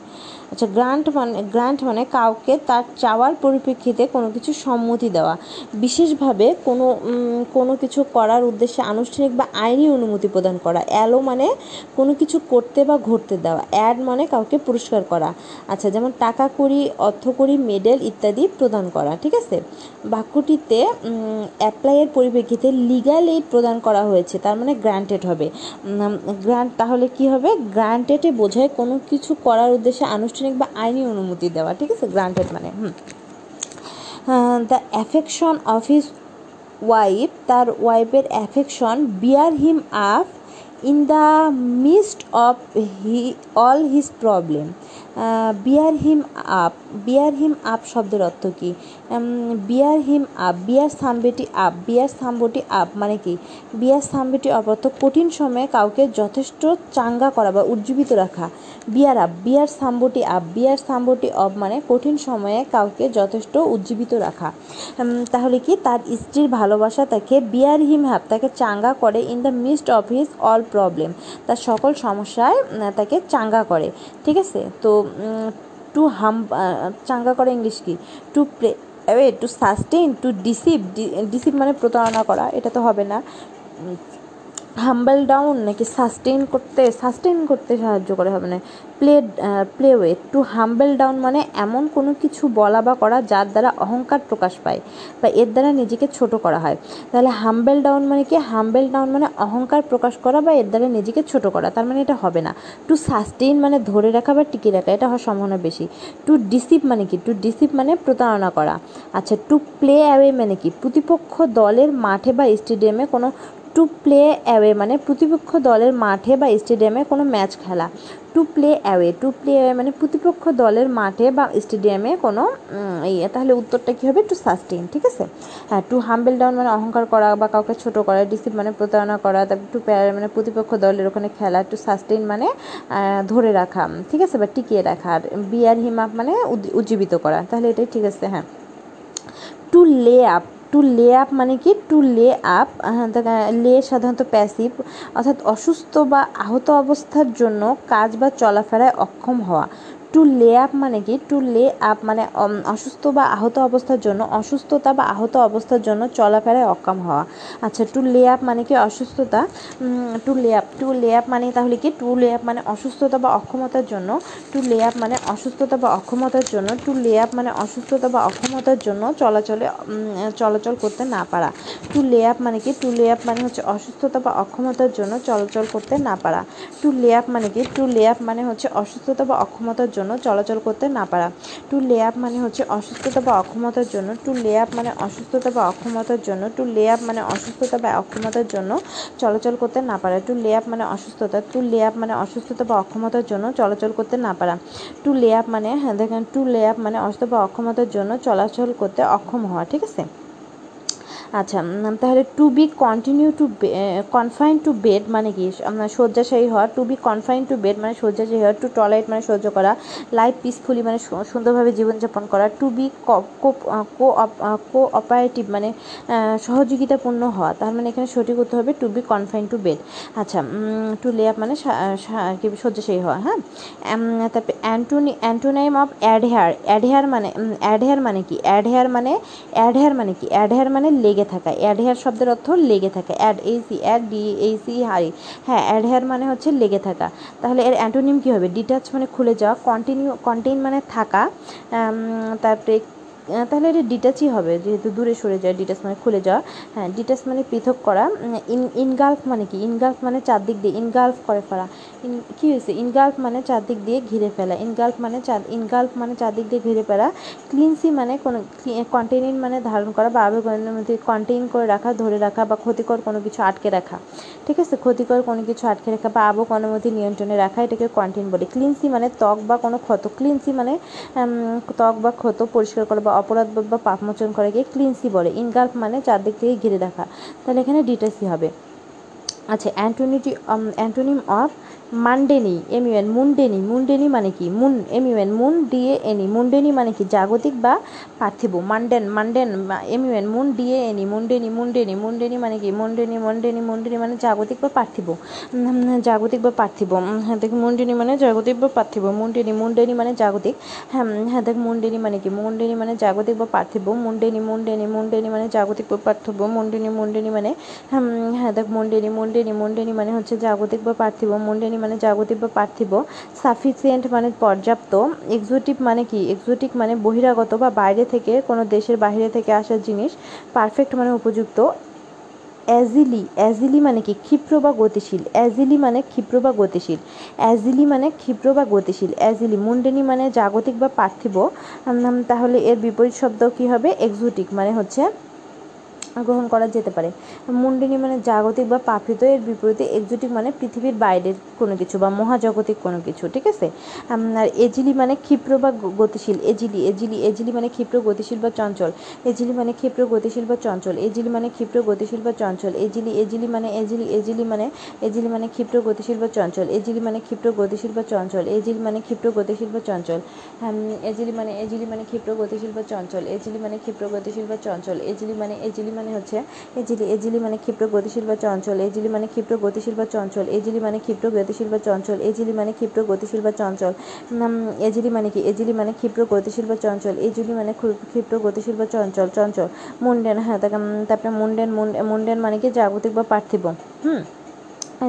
আচ্ছা গ্রান্ট মানে গ্রান্ট মানে কাউকে তার চাওয়ার পরিপ্রেক্ষিতে কোনো কিছু সম্মতি দেওয়া। বিশেষভাবে কোনো কোনো কিছু করার উদ্দেশ্যে আনুষ্ঠানিক বা আইনি অনুমতি প্রদান করা। অ্যালো মানে কোনো কিছু করতে বা ঘটতে দেওয়া। অ্যাড মানে কাউকে পুরস্কার করা। আচ্ছা যেমন টাকা করি অর্থকড়ি মেডেল ইত্যাদি প্রদান করা, ঠিক আছে? বাক্যটিতে অ্যাপ্লাইয়ের পরিপ্রেক্ষিতে লিগাল এইড প্রদান করা হয়েছে, তার মানে গ্রান্টেড হবে। গ্রান্ট তাহলে কি হবে? গ্রান্টেডে বোঝায় কোনো কিছু করার উদ্দেশ্যে আনুষ্ঠানিক বা আইনি অনুমতি দেওয়া, ঠিক আছে? গ্রান্টেড মানে হুম। The affection of his wife তার ওয়াইফের affection bear him up in the midst of he all his problem bear him up bear him up শব্দের অর্থ কী? বিয়ার হিম আপ, বিয়ার স্তম্ভটি আপ, বিয়ার স্তম্ভটি আপ মানে কি? বিয়ার আপ অর্থ কঠিন সময়ে কাউকে যথেষ্ট চাঙ্গা করা বা উজ্জীবিত রাখা। বিয়ার আপ, বিয়ার স্তম্ভটি আপ, বিয়ার স্তম্ভটি অপ মানে কঠিন সময়ে কাউকে যথেষ্ট উজ্জীবিত রাখা। তাহলে কি? তার স্ত্রীর ভালোবাসা তাকে বিয়ার হিম হ্যাপ তাকে চাঙ্গা করে in the midst of his all problem তার সকল সমস্যায় তাকে চাঙ্গা করে। ঠিক আছে? তো টু হাম চাঙ্গা করে ইংলিশ কি? To play away to sustain to deceive deceive মানে প্রতারণা করা এটা তো হবে না। হাম্বেল ডাউন নাকি সাস্টেইন করতে সাস্টেইন করতে সাহায্য করে হবে না। Play play away to humble down মানে এমন কোনো কিছু বলা বা করা যার দ্বারা অহংকার প্রকাশ পায় বা এর দ্বারা নিজেকে ছোট করা হয়। তাহলে হাম্বেল ডাউন মানে কি? হাম্বেল ডাউন মানে অহংকার প্রকাশ করা বা এর দ্বারা নিজেকে ছোট করা, তার মানে এটা হবে না। টু সাস্টেইন মানে ধরে রাখা বা টিকে রাখা, এটা হওয়ার সম্ভাবনা বেশি। টু ডিসিভ মানে কি? টু ডিসিভ মানে প্রতারণা করা। আচ্ছা টু প্লে অ্যাওয়ে মানে কি? প্রতিপক্ষ দলের মাঠে বা স্টেডিয়ামে কোনো টু প্লে অ্যাওয়ে মানে প্রতিপক্ষ দলের মাঠে বা স্টেডিয়ামে কোনো ম্যাচ খেলা। To play away, to play away মানে প্রতিপক্ষ দলের মাঠে বা স্টেডিয়ামে কোনো ইয়ে তাহলে উত্তরটা কী হবে? টু সাস্টেইন, ঠিক আছে? হ্যাঁ টু হাম্বেল ডাউন মানে অহংকার করা বা কাউকে ছোটো করা ডিসিপ মানে প্রতারণা করা, তারপর টু প্যার মানে প্রতিপক্ষ দলের ওখানে খেলা, টু সাস্টেইন মানে ধরে রাখা, ঠিক আছে? বা টিকিয়ে রাখা, আর বিয়ার হিম আপ মানে উজ্জীবিত করা, তাহলে এটাই ঠিক আছে হ্যাঁ। Two lay up to lay up মানে কি? টু লে আপ লে সাধারণত প্যাসিভ অর্থাৎ অসুস্থ বা আহত অবস্থার জন্য কাজ বা চলাফেরায় অক্ষম হওয়া। টু লে আপ মানে কি টু লে আপ মানে অসুস্থ বা আহত অবস্থার জন্য অসুস্থতা বা আহত অবস্থার জন্য চলাফেরায় অক্ষম হওয়া আচ্ছা টু লে আপ মানে কি অসুস্থতা two lay up to lay up মানে তাহলে কি টু লে আপ মানে অসুস্থতা বা অক্ষমতার জন্য টু লে আপ মানে অসুস্থতা বা অক্ষমতার জন্য টু লে আপ মানে অসুস্থতা বা অক্ষমতার জন্য চলাচলে চলাচল করতে না পারা টু লে আপ মানে কি টু লে আপ মানে হচ্ছে অসুস্থতা বা অক্ষমতার জন্য চলাচল করতে না পারা টু লে আপ মানে কি টু লে আপ মানে হচ্ছে অসুস্থতা বা অক্ষমতার জন্য চলাচল করতে না পারা। টু লে আপ মানে হচ্ছে অসুস্থতা বা অক্ষমতার জন্য, টু লে আপ মানে অসুস্থতা বা অক্ষমতার জন্য, টু লে আপ মানে অসুস্থতা বা অক্ষমতার জন্য চলাচল করতে না পারা। টু লে আপ মানে অসুস্থতা, টু লে আপ মানে অসুস্থতা বা অক্ষমতার জন্য চলাচল করতে না পারা। টু লে আপ মানে হ্যাঁ দেখেন, টু লে আপ মানে অসুস্থ বা অক্ষমতার জন্য চলাচল করতে অক্ষম হওয়া, ঠিক আছে? আচ্ছা তাহলে to be continue to confine to bed মানে কি? শয্যাশায়ী হওয়া to be confine to bed মানে শয্যাশায়ী হওয়া টু টলাইট মানে সহ্য করা লাইফ পিসফুলি মানে সুন্দরভাবে জীবনযাপন করা টু বি কো অপারেটিভ মানে সহযোগিতাপূর্ণ হওয়া, তার মানে এখানে সঠিক হতে হবে to be confined to bed আচ্ছা টু লে আপ মানে শয্যাশায়ী হওয়া হ্যাঁ? তারপরে Antony antonym of adhere adhere মানে অ্যাডহেয়ার মানে কি? অ্যাডহেয়ার মানে অ্যাডহেয়ার মানে কি? অ্যাডহেয়ার মানে লেগে থাকা। অ্যাড হেয়ার শব্দের অর্থ লেগে থাকা। অ্যাড এই সি, অ্যাড ডি এই সি হারি হ্যাঁ হেয়ার মানে হচ্ছে লেগে থাকা। তাহলে এর অ্যান্টোনিম কী হবে? ডিটাচ মানে খুলে যাওয়া, কন্টিনিউ, কন্টেইন মানে থাকা তারপরে তাহলে এটা ডিটাচই হবে, যেহেতু দূরে সরে যায় ডিটাচ মানে খুলে যাওয়া। হ্যাঁ ডিটাচ মানে পৃথক করা ইন ইনগালফ মানে কি? ইনগালফ মানে চারদিক দিয়ে ইনগালফ করে ফেলা। ইন কী হয়েছে? ইনগালফ মানে চারদিক দিয়ে ঘিরে ফেলা। ইনগালফ মানে চার ইনগালফ মানে চারদিক দিয়ে ঘিরে ফেলা। ক্লিনসি মানে কোনো কন্টেনিং মানে ধারণ করা বা আবেগনের মধ্যে কন্টেইন করে রাখা, ধরে রাখা বা ক্ষতিকর কোনো কিছু আটকে রাখা। ঠিক আছে? ক্ষতিকর কোনো কিছু আটকে রাখা বা আবেগ অনুমতি নিয়ন্ত্রণে রাখা, এটাকে কন্টেইন বলে। ক্লিনসি মানে ত্বক বা কোনো ক্ষত। ক্লিনসি মানে ত্বক বা ক্ষত পরিষ্কার করা বা অপরাধ বা পাপমোচন করাকে ক্লিনসি বলে। ইনগালফ মানে চারদিক থেকে ঘিরে রাখা। তাহলে এখানে ডিটাসি হবে। আচ্ছা অ্যান্টোনিটি antonym of mundane M U N mundane mundane মানে কি mun MUN mun D A N E mundane মানে কি জাগতিক বা পার্থিব mundane mundane MUN mun D A N E mundane mundane mundane মানে কি মুন্ডেনি মুন্ডেনি মুন্ডেনি মানে জাগতিক বা পার্থিব জাগতিক বা পার্থিব হ্যাঁ দেখ মুন্ডেনি মানে জাগতিক বা পার্থিব মুন্ডেনি মুন্ডেনি মানে জাগতিক হ্যাঁ হ্যাঁ দেখ মুন্ডেনি মানে কি মুন্ডেনি মানে জাগতিক বা পার্থিব মুন্ডেনি মুন্ডেনি মুন্ডেনি মানে জাগতিক বা পার্থিব মুন্ডেনি মুন্ডেনি মানে হ্যাঁ দেখ মুন্ডেনি মুন্ডেনি মুন্ডেনি মানে হচ্ছে জাগতিক বা পার্থিব মুন্ডেনি মানে জাগতিক বা পার্থিব সাফিসিয়েন্ট মানে পর্যাপ্ত এক্সোটিক মানে কি? এক্সোটিক মানে বহিরাগত বা বাইরে থেকে কোনো দেশের বাইরে থেকে আসা জিনিস পারফেক্ট মানে উপযুক্ত অ্যাজিলি অ্যাজিলি মানে কি? ক্ষিপ্র বা গতিশীল। অ্যাজিলি মানে ক্ষিপ্র বা গতিশীল। অ্যাজিলি মানে ক্ষিপ্র বা গতিশীল। অ্যাজিলি মুন্ডেনি মানে জাগতিক বা পার্থিব। তাহলে এর বিপরীত শব্দ কী হবে? এক্সোটিক মানে হচ্ছে গ্রহণ করা যেতে পারে মুন্ডিনী মানে জাগতিক বা পাপিত এর বিপরীতে এক্সোটিক মানে পৃথিবীর বাইরের কোনো কিছু বা মহাজগতিক কোনো কিছু ঠিক আছে আর এজিলি মানে ক্ষিপ্র বা গতিশীল এজিলি এজিলি এজিলি মানে ক্ষিপ্র গতিশীল বা চঞ্চল এজিলি মানে ক্ষিপ্র গতিশীল বা চঞ্চল এজিলি মানে ক্ষিপ্র গতিশীল বা চঞ্চল এজিলি এজিলি মানে এজিলি এজিলি মানে এজিলি মানে ক্ষিপ্র গতিশীল বা চঞ্চল এজিলি মানে ক্ষিপ্র গতিশীল বা চঞ্চল এজিলি মানে ক্ষিপ্র গতিশীল বা চঞ্চল এজিলি মানে এজিলি মানে ক্ষিপ্র গতিশীল বা চঞ্চল এজিলি মানে ক্ষিপ্র গতিশীল বা চঞ্চল এজিলি মানে এজিলি মানে হচ্ছে এজিলি এজিলি মানে ক্ষিপ্র গতিশীল বা চঞ্চল এজিলি মানে ক্ষিপ্র গতিশীল বা চঞ্চল এজিলি মানে ক্ষিপ্র গতিশীল বা চঞ্চল এজিলি মানে ক্ষিপ্র গতিশীল বা চঞ্চল। এজিলি মানে কি? এজিলি মানে ক্ষিপ্র গতিশীল বা চঞ্চল এজিলি মানে ক্ষিপ্র গতিশীল বা চঞ্চল চঞ্চল। মুন্ডেন হ্যাঁ তারপরে মুন্ডেন মুন্ডেন মানে কি? জাগতিক বা পার্থিব। হুম?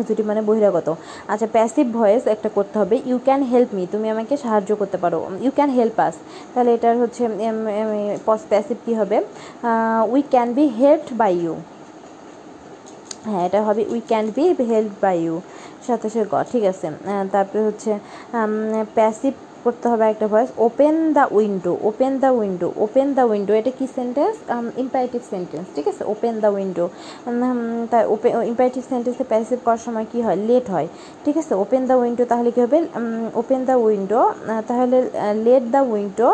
দুটি মানে বহিরাগত। আচ্ছা প্যাসিভ ভয়েস একটা করতে হবে। ইউ ক্যান হেল্প মি তুমি আমাকে সাহায্য করতে পারো। ইউ ক্যান হেল্প আস তাহলে এটার হচ্ছে প্যাসিভ কী হবে? We can be helped by you হ্যাঁ এটা হবে we can be help by you সাতাশের গ, ঠিক আছে। তারপরে হচ্ছে প্যাসিভ করতে হবে একটা voice open the window open the window open the window এটা কি সেন্টেন্স ইম্পারেটিভ সেন্টেন্স ঠিক আছে? ওপেন দ্য উইন্ডো তার ওপেন ইম্পারেটিভ সেন্টেন্সে প্যাসিভ করার সময় কী হয়? লেট হয়, ঠিক আছে? ওপেন দ্য উইন্ডো তাহলে কী হবে? ওপেন দ্য উইন্ডো তাহলে let the window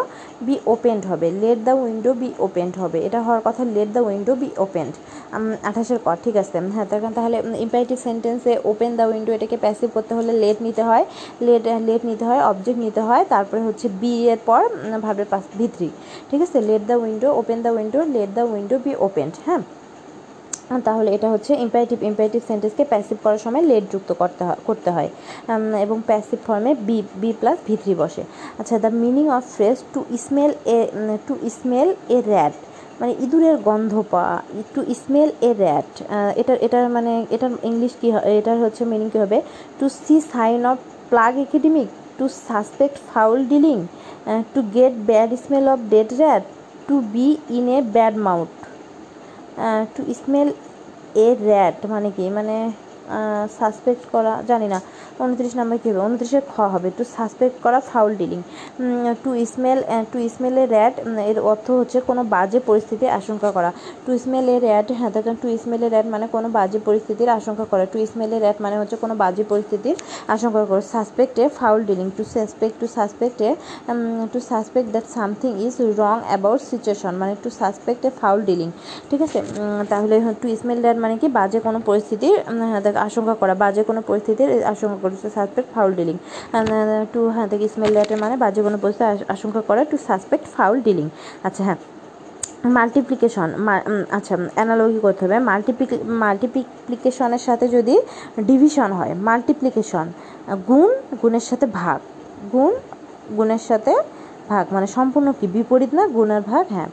be opened হবে। Let the window be opened হবে। এটা হওয়ার কথা let the window be opened আঠাশের ক ঠিক আছে? হ্যাঁ তার কারণ তাহলে ইম্পারেটিভ সেন্টেন্সে ওপেন দ্য উইন্ডো এটাকে প্যাসিভ করতে হলে লেট নিতে হয়। লেট লেট নিতে হয় অবজেক্ট নিতে হয়। তারপরে হচ্ছে বি এর পর ভাবের পাস ভি থ্রি ঠিক আছে? Let the window open the window let the window be opened হ্যাঁ? তাহলে এটা হচ্ছে ইম্পারেটিভ ইম্পারেটিভ সেন্টেন্সকে প্যাসিভ করার সময় লেট যুক্ত করতে হয় করতে হয়। এবং প্যাসিভ ফর্মে be be plus V three বসে। আচ্ছা the meaning of phrase to smell a to smell a rat মানে ইঁদুরের গন্ধ পাওয়া টু স্মেল এ র্যাট এটার এটার মানে এটার ইংলিশ কী এটার হচ্ছে মিনিং কী হবে? To see sign of plague epidemic to suspect foul dealing to get bad smell of dead rat to be in a bad mouth to smell a rat মানে কি? মানে সাসপেক্ট করা, জানি না। উনত্রিশ নম্বর কী হবে? উনত্রিশে খ হবে। টু সাসপেক্ট করা foul dealing to smell to smell a rat এর অর্থ হচ্ছে কোনো বাজে পরিস্থিতির আশঙ্কা করা। টু স্মেল এ র্যাট হ্যাঁ দেখেন টু স্মেল এ র্যাট মানে কোনো বাজে পরিস্থিতির আশঙ্কা করা। টু স্মেল এ র্যাট মানে হচ্ছে কোনো বাজে পরিস্থিতির আশঙ্কা করা। Suspect foul dealing to suspect to suspect to suspect that something is wrong about situation মানে to suspect a foul dealing ঠিক আছে? তাহলে টু স্মেল র্যাট মানে কি? বাজে কোনো পরিস্থিতির আশঙ্কা করা, বাজে কোনো পরিস্থিতির আশঙ্কা করছে সাসপেক্ট ফাউল ডিলিং টু হ্যাঁ থেকে স্মেল র্যাটের মানে বাজে কোনো পরিস্থিতি আশঙ্কা করা টু সাসপেক্ট ফাউল ডিলিং আচ্ছা হ্যাঁ। মাল্টিপ্লিকেশন আচ্ছা অ্যানালজি করতে হবে। মাল্টিপ্লিকে মাল্টিপ্লিকেশনের সাথে যদি ডিভিশন হয় মাল্টিপ্লিকেশন গুণ, গুণের সাথে ভাগ। গুণ, গুণের সাথে ভাগ মানে সম্পূর্ণ কি? বিপরীত না, গুণের ভাগ? হ্যাঁ।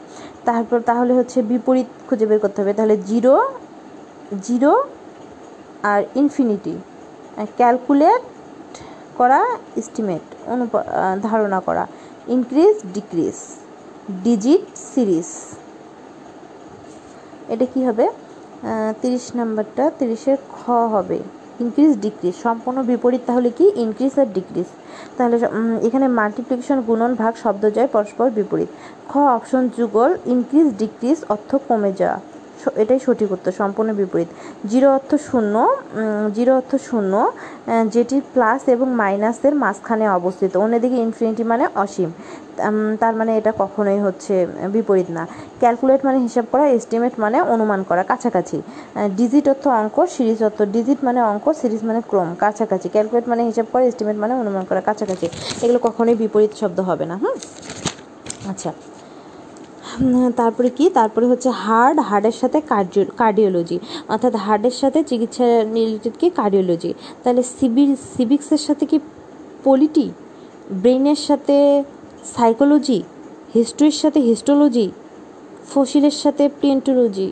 তারপর তাহলে হচ্ছে বিপরীত খুঁজে বের করতে হবে। তাহলে জিরো জিরো আর ইনফিনিটি ক্যালকুলেট করা এস্টিমেট অনুপ ধারণা করা ইনক্রিজ ডিক্রিজ ডিজিট সিরিজ এটা কি হবে? তিরিশ নাম্বারটা তিরিশের খ হবে। ইনক্রিজ ডিক্রিজ সম্পূর্ণ বিপরীত তাহলে কি? ইনক্রিজ আর ডিক্রিজ তাহলে এখানে মাল্টিপ্লিকেশন গুণন, ভাগ, শব্দ যায় পরস্পর বিপরীত। খ অপশন যুগল ইনক্রিজ ডিক্রিজ অর্থ কমে যাওয়া। এটাই সঠিক উত্তর, সম্পূর্ণ বিপরীত। জিরো অর্থ শূন্য জিরো অর্থ শূন্য যেটি প্লাস এবং মাইনাসের মাঝখানে অবস্থিত। অন্যদিকে ইনফিনিটি মানে অসীম। তার মানে এটা কখনোই হচ্ছে বিপরীত না। ক্যালকুলেট মানে হিসাব করা, এস্টিমেট মানে অনুমান করা, কাছাকাছি। ডিজিট অর্থ অঙ্ক, সিরিজ অর্থ ডিজিট মানে অঙ্ক, সিরিজ মানে ক্রম, কাছাকাছি। ক্যালকুলেট মানে হিসাব করা, এস্টিমেট মানে অনুমান করা, কাছাকাছি। এগুলো কখনোই বিপরীত শব্দ হবে না, হুম? আচ্ছা। তারপরে কি? তারপরে হচ্ছে হার্ড হার্টের সাথে কার্ডিও, কার্ডিওলজি। অর্থাৎ হার্টের সাথে চিকিৎসা রিলেটেড কি? কার্ডিওলজি। তাহলে সিবি, সিভিক্সের সাথে কি পলিটি? ব্রেনের সাথে সাইকোলজি? হিস্ট্রির সাথে হিস্টোলজি? ফসিলের সাথে প্রিয়েন্টোলজি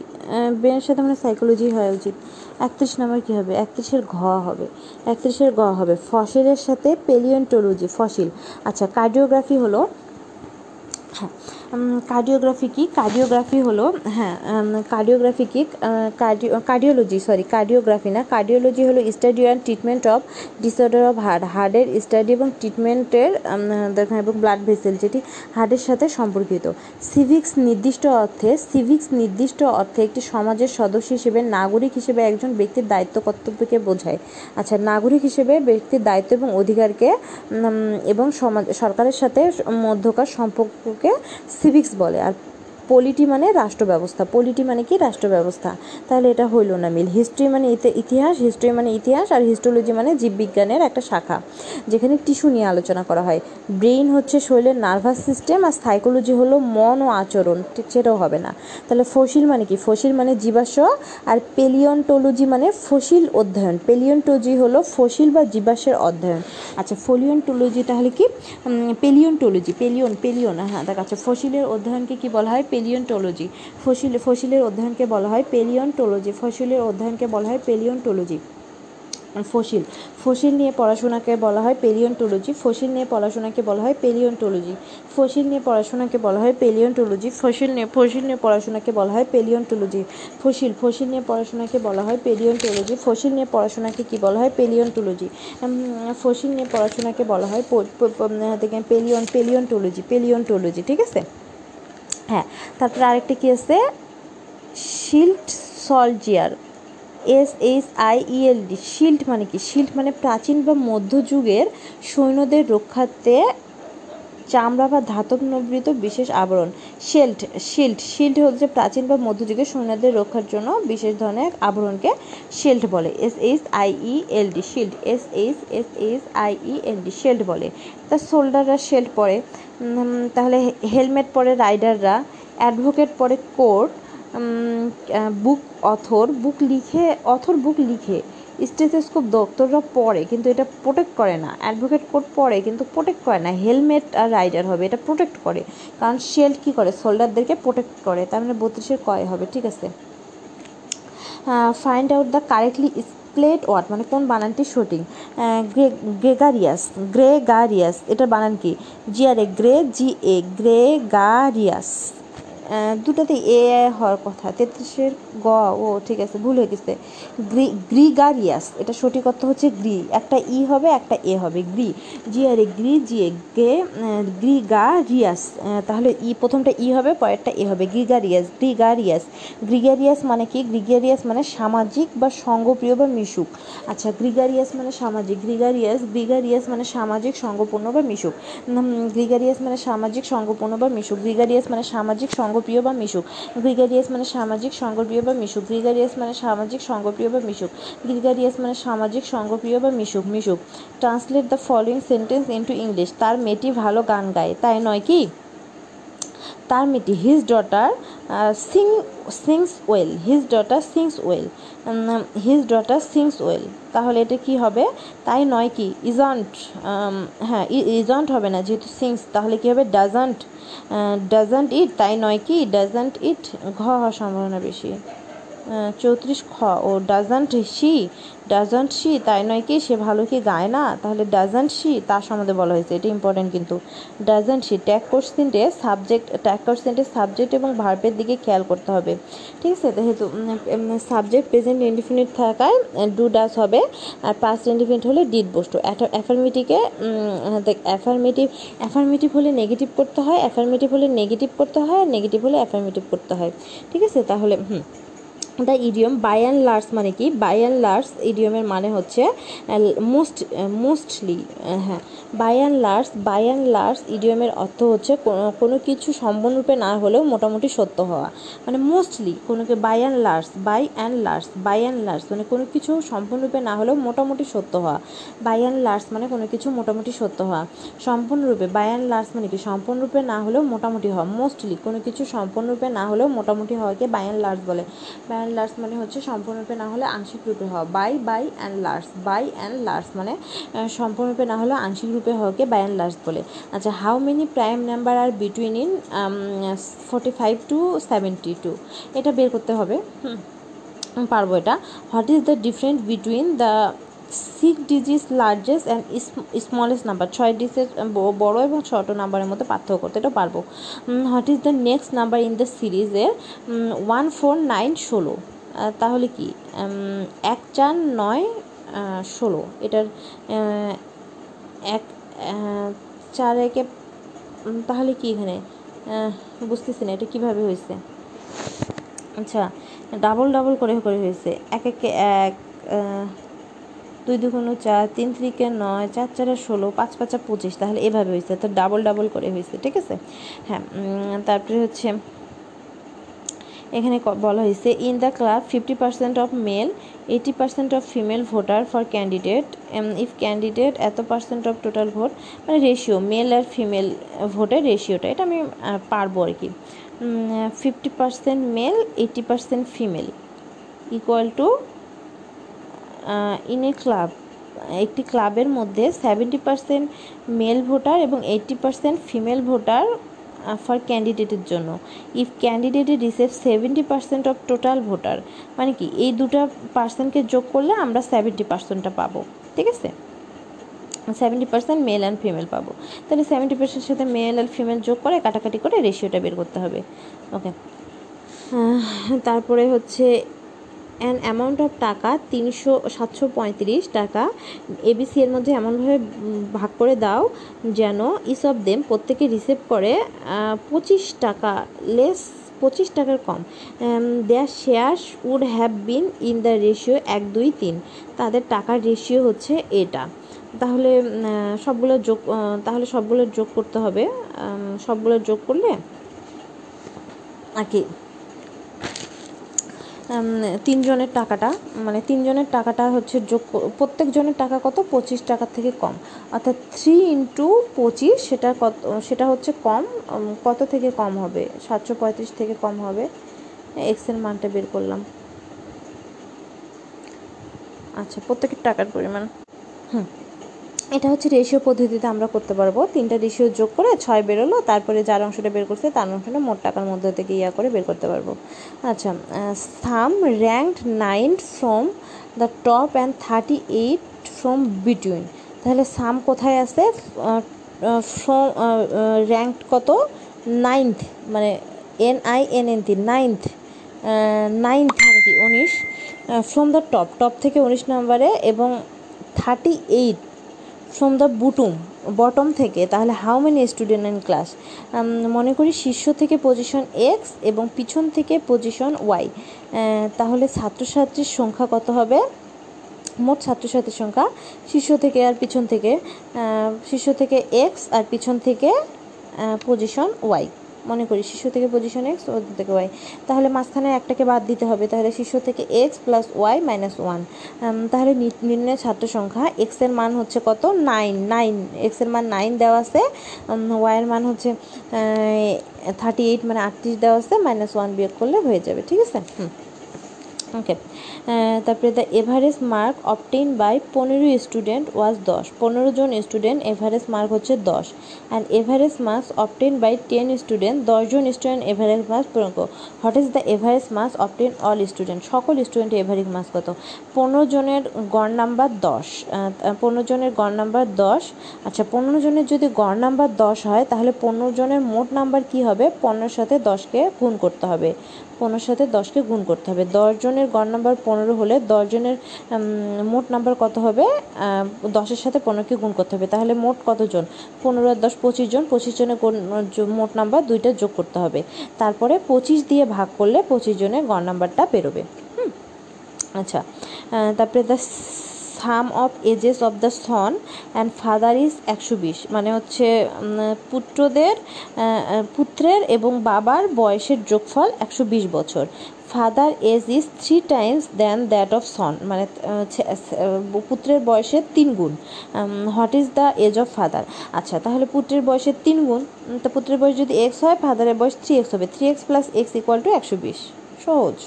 ব্রেনের সাথে মানে সাইকোলজি হওয়া উচিত। একত্রিশ নম্বর কী হবে? একত্রিশের ঘ হবে। একত্রিশের গ হবে। ফসিলের সাথে পেলিয়ন্টোলজি ফসিল। আচ্ছা কার্ডিওগ্রাফি হলো হ্যাঁ কার্ডিওগ্রাফি কি? কার্ডিওগ্রাফি হলো হ্যাঁ কার্ডিওগ্রাফি কি কার্ডিও কার্ডিওলজি সরি কার্ডিওগ্রাফি না। কার্ডিওলজি হলো study and treatment of disorder of heart হার্টের স্টাডি এবং ট্রিটমেন্টের দেখা, এবং ব্লাড ভেসেল যেটি হার্টের সাথে সম্পর্কিত। সিভিক্স নির্দিষ্ট অর্থে সিভিক্স নির্দিষ্ট অর্থে একটি সমাজের সদস্য হিসেবে নাগরিক হিসেবে একজন ব্যক্তির দায়িত্ব কর্তব্যকে বোঝায়। আচ্ছা নাগরিক হিসেবে ব্যক্তির দায়িত্ব এবং অধিকারকে এবং সমাজ, সরকারের সাথে মধ্যকার সম্পর্ককে সিভিক্স বলে আর পলিটি মানে রাষ্ট্র ব্যবস্থা, পলিটি মানে কি? রাষ্ট্র ব্যবস্থা। তাহলে এটা হইল না মিল। হিস্ট্রি মানে ইতিহাস, হিস্ট্রি মানে ইতিহাস, আর হিস্টোলজি মানে জীববিজ্ঞানের একটা শাখা, যেখানে টিস্যু নিয়ে আলোচনা করা হয়। ব্রেইন হচ্ছে শরীরের নার্ভাস সিস্টেম, আর সাইকোলজি হলো মন ও আচরণ সেটাও হবে না। তাহলে ফসিল মানে কি? ফসিল মানে জীবাশ্ম, আর পেলিয়ন্টোলজি মানে ফসিল অধ্যয়ন। পেলিয়ন্টোলজি হলো ফসিল বা জীবাশ্মের অধ্যয়ন। আচ্ছা ফলিয়ন্টোলজি তাহলে কি? পেলিয়ন্টোলজি পেলিয়ন পেলিয়ন হ্যাঁ দেখ আচ্ছা ফসিলের অধ্যয়নকে কি বলা হয়? পেলিয়ন্টোলজি ফসিল ফসিলের অধ্যয়নকে বলা হয় পেলিয়ন্টোলজি ফসিলের অধ্যয়নকে বলা হয় পেলিয়ন্টোলজি ফসিল ফসিল নিয়ে পড়াশোনাকে বলা হয় পেলিয়ন্টোলজি ফসিল নিয়ে পড়াশোনাকে বলা হয় পেলিয়ন্টোলজি ফসিল নিয়ে পড়াশোনাকে বলা হয় পেলিয়ন্টোলজি ফসিল নিয়ে ফসিল নিয়ে পড়াশোনাকে বলা হয় পেলিয়ন্টোলজি ফসিল ফসিল নিয়ে পড়াশোনাকে বলা হয় পেলিয়ন্টোলজি ফসিল নিয়ে পড়াশোনাকে কি বলা হয় পেলিয়ন্টোলজি ফসিল নিয়ে পড়াশোনাকে বলা হয় পেলিয়ন পেলিয়ন্টোলজি পেলিয়ন্টোলজি ঠিক আছে? হ্যাঁ তারপরে আরেকটি কী আছে? Shield soldier, S, H, I E L D shield মানে কি? শিল্ড মানে প্রাচীন বা মধ্যযুগের সৈন্যদের রক্ষার্থে চামড়া বা ধাতব নির্মিত বিশেষ আবরণ। শেল্ট শিল্ড শিল্ড হচ্ছে প্রাচীন বা মধ্যযুগের সৈন্যদের রক্ষার জন্য বিশেষ ধরনের আবরণকে শেল্ড বলে। S H I E L D shield S H S H I E L D shield বলে। তা সোল্ডাররা শেল্ড পরে। তাহলে হেলমেট পরে রাইডাররা, অ্যাডভোকেট পরে কোর্ট বুক অথর, বুক লিখে, অথর বুক লিখে। স্টেথোস্কোপ ডক্টররা পরে কিন্তু এটা প্রোটেক্ট করে না। অ্যাডভোকেট কোর্ট পরে কিন্তু প্রোটেক্ট করে না। হেলমেট আর রাইডার হবে, এটা প্রোটেক্ট করে। কারণ শেল্ড কী করে? সোল্ডারদেরকে প্রোটেক্ট করে। তার মানে বত্রিশের কয় হবে, ঠিক আছে? Find out the correctly spelt word মানে কোন বানানটি সঠিক? Gregarious gregarious. এটার বানান কি? G R A gre G A gregarious. দুটাতে A হওয়ার কথা। তেত্রিশের গ, ও, ঠিক আছে, ভুল হয়ে গেছে। গ্রি, গ্রিগারিয়াস, এটা সঠিক অর্থ হচ্ছে গ্রি। একটা ই হবে, একটা এ হবে, Gree. G R A Gree, G A gay gregarious. তাহলে ই, প্রথমটা ই হবে, পরেরটা এ হবে। Gregarious gregarious. গ্রিগারিয়াস মানে কি? গ্রিগারিয়াস মানে সামাজিক বা সঙ্গপ্রিয় বা মিশুক। আচ্ছা গ্রিগারিয়াস মানে সামাজিক, গ্রিগারিয়াস গ্রিগারিয়াস মানে সামাজিক, সঙ্গপূর্ণ বা মিশুক। গ্রিগারিয়াস মানে সামাজিক, সঙ্গপূর্ণ বা মিশুক। গ্রিগারিয়াস মানে সামাজিক, সঙ্গ সঙ্গপ্রিয় বা মিশুক। গ্রিগারিয়াস মানে সামাজিক সঙ্গপ্রিয় বা মিশুক। গ্রিগারিয়াস মানে সামাজিক সঙ্গপ্রিয় বা মিশুক। গ্রিগারিয়াস মানে সামাজিক সঙ্গপ্রিয় বা মিশুক মিশুক। Translate the following sentence into English তার মেয়েটি ভালো গান গায়, তাই নয় কি? তার মেয়েটি his daughter sing sings well his daughter sings well his daughter sings well তাহলে এটা কি হবে? তাই নয় কি? ইজন্ট হ্যাঁ ইজন্ট হবে না, যেহেতু সিংস তাহলে কি হবে? ডাজন্ট ডাজন্ট ইট তাই নয় কি? ডাজন্ট ইট ঘ হওয়ার সম্ভাবনা বেশি। চৌত্রিশ খ। ও ডাজন্ট শি ডাজন্ট শি তাই নয় কি? সে ভালো কি গায় না? তাহলে ডাজন্ট শি তার সম্বন্ধে বলা হয়েছে। এটা ইম্পর্টেন্ট কিন্তু। ডাজন্ট শি ট্যাগ কোশ্চেন্টে সাবজেক্ট ট্যাগ কোশ্চেন্টে সাবজেক্ট এবং ভার্বের দিকে খেয়াল করতে হবে। ঠিক আছে? যেহেতু সাবজেক্ট প্রেজেন্ট ইনডিফিনিট থাকায় ডু ডাস হবে। আর পাস্ট ইনডিফিনিট হলে ডিড বসতো। অ্যাফার্মেটিভকে দেখ অ্যাফার্মেটিভ অ্যাফার্মেটিভ হলে নেগেটিভ করতে হয় অ্যাফার্মেটিভ হলে নেগেটিভ করতে হয়, আর নেগেটিভ হলে অ্যাফার্মেটিভ করতে হয়। ঠিক আছে? তাহলে, হুম। The idiom by and large মানে কি? বাই অ্যান্ড লার্জ ইডিয়মের মানে হচ্ছে মোস্ট মোস্টলি হ্যাঁ। By and large by and large ইডিয়মের অর্থ হচ্ছে কোনো- কিছু সম্পূর্ণরূপে না হলেও মোটামুটি সত্য হওয়া। মানে mostly কোনোকে by and large by and large by and large মানে কোনো কিছু সম্পূর্ণরূপে না হলেও মোটামুটি সত্য হওয়া। বাই অ্যান্ড লার্জ মানে কোনো কিছু মোটামুটি সত্য হওয়া। সম্পূর্ণরূপে বাই অ্যান্ড লার্জ মানে কি? সম্পূর্ণরূপে না হলেও মোটামুটি হওয়া। মোস্টলি কোনো কিছু সম্পূর্ণরূপে না হলেও মোটামুটি হওয়াকে বাই অ্যান্ড লার্জ বলে। বাই অ্যান্ড লার্জ মানে হচ্ছে সম্পূর্ণরূপে না হলে আংশিক রূপে হওয়া। By by and large by and large মানে সম্পূর্ণরূপে না হলে আংশিক রূপে হওয়াকে বাই অ্যান্ড লার্স বলে। আচ্ছা how many prime number are between in forty five to seventy two এটা বের করতে হবে। পারব এটা। What is the different between the six digit largest and smallest number ছয় ডিজিট বড় এবং ছোট নাম্বারের মধ্যে পার্থক্য করতে এটা পারব। What is the next number in the সিরিজের ওয়ান ফোর নাইন ষোলো। তাহলে কি? এক, চার, নয় ষোলো। এটার এক চার, একে তাহলে কি এখানে? বুঝতেছি না, এটা কীভাবে হয়েছে? আচ্ছা ডাবল ডাবল করে করে হয়েছে। এক, একে, এক দুই দুগুণ চার, তিন ত্রিকে নয়, চার চারে ষোলো, পাঁচ পাঁচা পঁচিশ, তাহলে এভাবে হয়েছে, তো ডাবল ডাবল করে হয়েছে, ঠিক আছে? হ্যাঁ তারপরে হচ্ছে, এখানে বলা হয়েছে in the club fifty percent of male eighty percent of female voter for candidate if candidate এত পার্সেন্ট অফ টোটাল ভোট মানে রেশিও মেল আর ফিমেল ভোটের রেশিওটা এটা আমি পারব আর কি। Fifty percent male eighty percent female equal to in a club একটি ক্লাবের মধ্যে সেভেন্টি পার্সেন্ট মেল ভোটার এবং eighty percent female voter for ক্যান্ডিডেটের জন্য। If ক্যান্ডিডেটে receive seventy percent of total voter মানে কি, এই দুটা পার্সেন্টকে যোগ করলে আমরা সেভেন্টি পার্সেন্টটা পাবো, ঠিক আছে? Seventy percent male and female পাবো। তাহলে সেভেন্টি পার্সেন্টের সাথে মেল আর ফিমেল যোগ করে কাটাকাটি করে রেশিওটা বের করতে হবে। ওকে তারপরে হচ্ছে অ্যান অ্যামাউন্ট অফ টাকা তিনশো সাতশো পঁয়ত্রিশ টাকা। এবিসি এর মধ্যে এমনভাবে ভাগ করে দাও যেন ইস অফ দেম প্রত্যেকে রিসিভ করে পঁচিশ টাকা লেস পঁচিশ টাকার কম। Their shares would have been in the ratio এক, দুই, তিন। তাদের টাকার রেশিও হচ্ছে এটা। তাহলে সবগুলো যোগ তাহলে সবগুলো যোগ করতে হবে। সবগুলো যোগ করলে আর কি তিনজনের টাকাটা মানে তিনজনের টাকাটা হচ্ছে যোগ প্রত্যেকজনের টাকা কত? পঁচিশ টাকার থেকে কম। অর্থাৎ থ্রি ইন্টু পঁচিশ, সেটা কত, সেটা হচ্ছে কম কত থেকে কম হবে? সাতশো পঁয়ত্রিশ থেকে কম হবে। এক্সের মানটা বের করলাম। আচ্ছা প্রত্যেকের টাকার পরিমাণ। হুম। এটা হচ্ছে রেশিও পদ্ধতিতে আমরা করতে পারব। তিনটা রেশিও যোগ করে ছয় বেরোলো, তারপরে যার অংশটা বের করছে তার অংশটা মোট টাকার মধ্যে থেকে ইয়া করে বের করতে পারব। আচ্ছা Sam ranked nine from the top and thirty eight from between তাহলে সাম কোথায় আছে? ফ্রম র্যাঙ্কড কত? নাইনথ মানে N I N N T ninth ninth আর কি, উনিশ ফ্রম দ্য টপ টপ থেকে উনিশ নম্বরে এবং thirty eight from the bottom bottom থেকে, তাহলে how many student in class মনে করি শীর্ষ থেকে পজিশন এক্স এবং পিছন থেকে পজিশন ওয়াই তাহলে ছাত্রছাত্রীর সংখ্যা কত হবে? মোট ছাত্রছাত্রীর সংখ্যা শীর্ষ থেকে আর পিছন থেকে। শীর্ষ থেকে এক্স আর পিছন থেকে পজিশন ওয়াই মনে করি শীর্ষ থেকে পজিশন এক্স ও থেকে ওয়াই তাহলে মাঝখানে একটাকে বাদ দিতে হবে, তাহলে শীর্ষ থেকে x plus y minus one তাহলে নির্ণয় ছাত্র সংখ্যা এক্সের মান হচ্ছে কত? নাইন নাইন এক্সের মান নাইন দেওয়া আছে ওয়াইয়ের মান হচ্ছে থার্টি এইট মানে আটত্রিশ দেওয়া আছে মাইনাস ওয়ান বিয়োগ করলে হয়ে যাবে, ঠিক আছে? হুম। ওকে তারপরে the average mark obtain by পনেরো স্টুডেন্ট ওয়াজ দশ। পনেরো জন স্টুডেন্ট এভারেস্ট মার্ক হচ্ছে দশ। And average marks obtain by ten student দশজন স্টুডেন্ট এভারেস্ট মার্কস পূরণ করো। What is the average marks obtain all student সকল স্টুডেন্ট এভারেস্ট মার্কস কত? পনেরো জনের গড় নাম্বার দশ। পনেরো জনের গড় নাম্বার দশ। আচ্ছা পনেরো জনের যদি গড় নাম্বার দশ হয়, তাহলে পনেরো জনের মোট নাম্বার কি হবে? পনেরোর সাথে দশকে গুণ করতে হবে। পনেরোর সাথে দশকে গুণ করতে হবে। দশজনের গড় নাম্বার পনেরো হলে দশজনের মোট নাম্বার কত হবে? দশের সাথে পনেরোকে গুণ করতে হবে। তাহলে মোট কতজন? পনেরো আর দশ পঁচিশ জন। পঁচিশ জনের মোট নাম্বার দুইটা যোগ করতে হবে। তারপরে পঁচিশ দিয়ে ভাগ করলে পঁচিশ জনের গড় নাম্বারটা বেরোবে। আচ্ছা। তারপরে the sum of ages of the son and father is একশো বিশ। মানে হচ্ছে পুত্রদের পুত্রের এবং বাবার বয়সের যোগফল একশো বিশ বছর। Father age is three times then that of son মানে পুত্রের বয়সের তিন গুণ। What is the age of father আচ্ছা তাহলে পুত্রের বয়সের তিন গুণ। তা পুত্রের বয়স যদি এক্স হয় ফাদারের বয়স থ্রি এক্স হবে। Three x plus x equal to একশো বিশ। সহজ।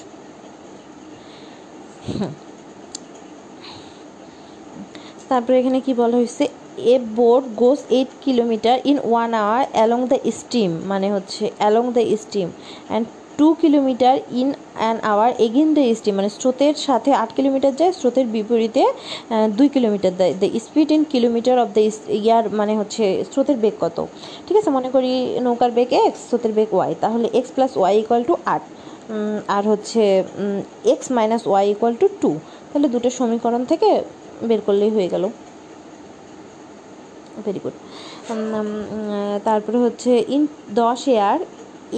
তারপরে এখানে কি বলা হয়েছে? A boat goes eight kilometre in one hour along the stream মানে হচ্ছে along the stream and two kilometre in an hour against the stream মানে স্রোতের সাথে আট কিলোমিটার যায়, স্রোতের বিপরীতে দুই কিলোমিটার দেয় the speed in kilometre of the year মানে হচ্ছে স্রোতের বেগ কত? ঠিক আছে, মনে করি নৌকার বেগ এক্স স্রোতের বেগ ওয়াই তাহলে x plus y equal to আট। আর হচ্ছে x minus y equal to two তাহলে দুটো সমীকরণ থেকে বের করলেই হয়ে গেল। ভেরি গুড তারপরে হচ্ছে ইন দশ year,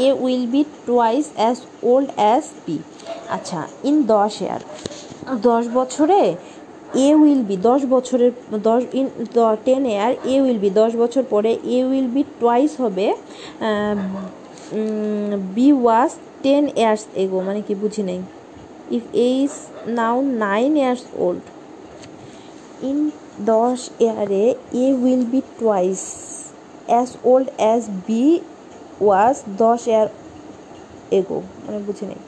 A will be twice as old as B. আচ্ছা ইন দশ এয়ার, দশ বছরে এ উইল বি, দশ বছরের, দশ, in ten year, A will be, দশ বছর পরে এ উইল বি টোয়াইস হবে B was ten years ago মানে কি বুঝি নেই। If A is now nine years old in দশ ইয়ারে, A will be twice. As old as B was দশ ইয়ার এগো। মানে বুঝে নেই।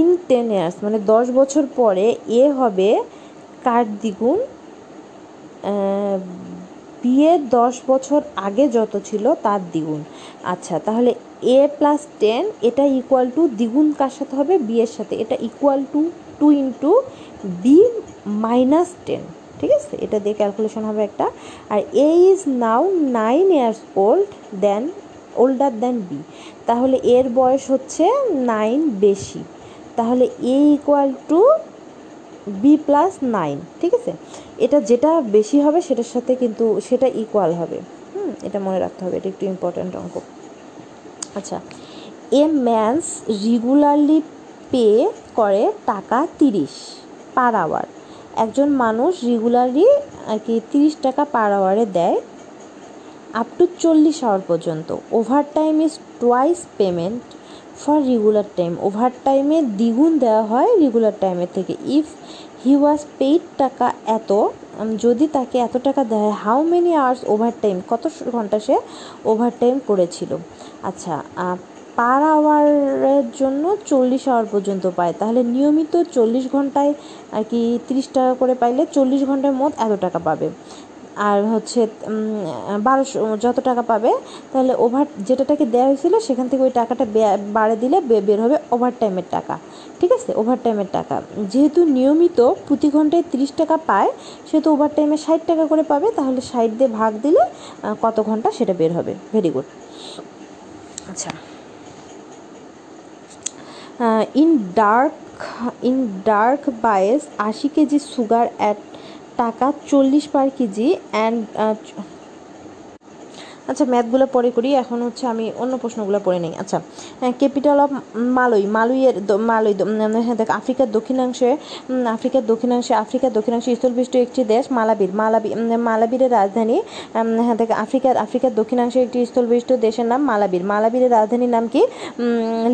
ইন টেন ইয়ার্স মানে দশ বছর পরে এ হবে কার দ্বিগুণ বিয়ের দশ বছর আগে যত ছিল, তার দ্বিগুণ। আচ্ছা তাহলে এ প্লাস টেন এটা ইকুয়াল টু দ্বিগুণ কার সাথে হবে? বিয়ের সাথে। এটা equal to two into B minus ten ঠিক আছে? এটা দিয়ে ক্যালকুলেশন হবে একটা। আর A is now nine years old then older then B তাহলে এর বয়স হচ্ছে নাইন বেশি। তাহলে A equal to B plus nine ঠিক আছে? এটা যেটা বেশি হবে, সেটার সাথে কিন্তু সেটা ইকুয়াল হবে। হুম, এটা মনে রাখতে হবে, এটা একটু ইম্পর্ট্যান্ট অঙ্ক। আচ্ছা এ ম্যানস রেগুলারলি পে করে টাকা তিরিশ পার আওয়ার একজন মানুষ রেগুলারলি আর কি তিরিশ টাকা পার আওয়ারে দেয় আপ টু চল্লিশ আওয়ার পর্যন্ত। Overtime is twice payment for regular time over টাইমে দ্বিগুণ দেওয়া হয় রেগুলার টাইমের থেকে। ইফ হি ওয়াজ পেইড টাকা এত যদি তাকে এত টাকা হয় how many hours overtime কত ঘণ্টা সে ওভার টাইম করেছিল? আচ্ছা পার আওয়ারের জন্য চল্লিশ আওয়ার পর্যন্ত পায়। তাহলে নিয়মিত চল্লিশ ঘন্টায়, আর কি, তিরিশ টাকা করে পাইলে চল্লিশ ঘণ্টার মোট এত টাকা পাবে। আর হচ্ছে বারোশো, যত টাকা পাবে, তাহলে ওভার যেটা টাকে দেওয়া হয়েছিল, সেখান থেকে ওই টাকাটা বাড়ে দিলে বের হবে ওভার টাইমের টাকা। ঠিক আছে? ওভার টাইমের টাকা। যেহেতু নিয়মিত প্রতি ঘন্টায় তিরিশ টাকা পায় সেহেতু ওভার টাইমে ষাট টাকা করে পাবে, তাহলে ষাট দিয়ে ভাগ দিলে কত ঘণ্টা সেটা বের হবে। ভেরি গুড আচ্ছা। In dark in dark buys আশি কেজি সুগার অ্যাট টাকা চল্লিশ পার কেজি অ্যান্ড আচ্ছা ম্যাথগুলো পরে করি। এখন হচ্ছে আমি অন্য প্রশ্নগুলো পড়ে নিই। আচ্ছা ক্যাপিটাল অফ মালয়। মালয়ের মালয় হ্যাঁ দেখ, আফ্রিকার দক্ষিণাংশে আফ্রিকার দক্ষিণাংশে আফ্রিকার দক্ষিণাংশে স্থলবিষ্ট একটি দেশ মালাবির। মালাবি মালাবিরের রাজধানী হ্যাঁ দেখ, আফ্রিকার আফ্রিকার দক্ষিণাংশে একটি স্থলবিষ্ট দেশের নাম মালাবির। মালাবিরের রাজধানীর নাম কি?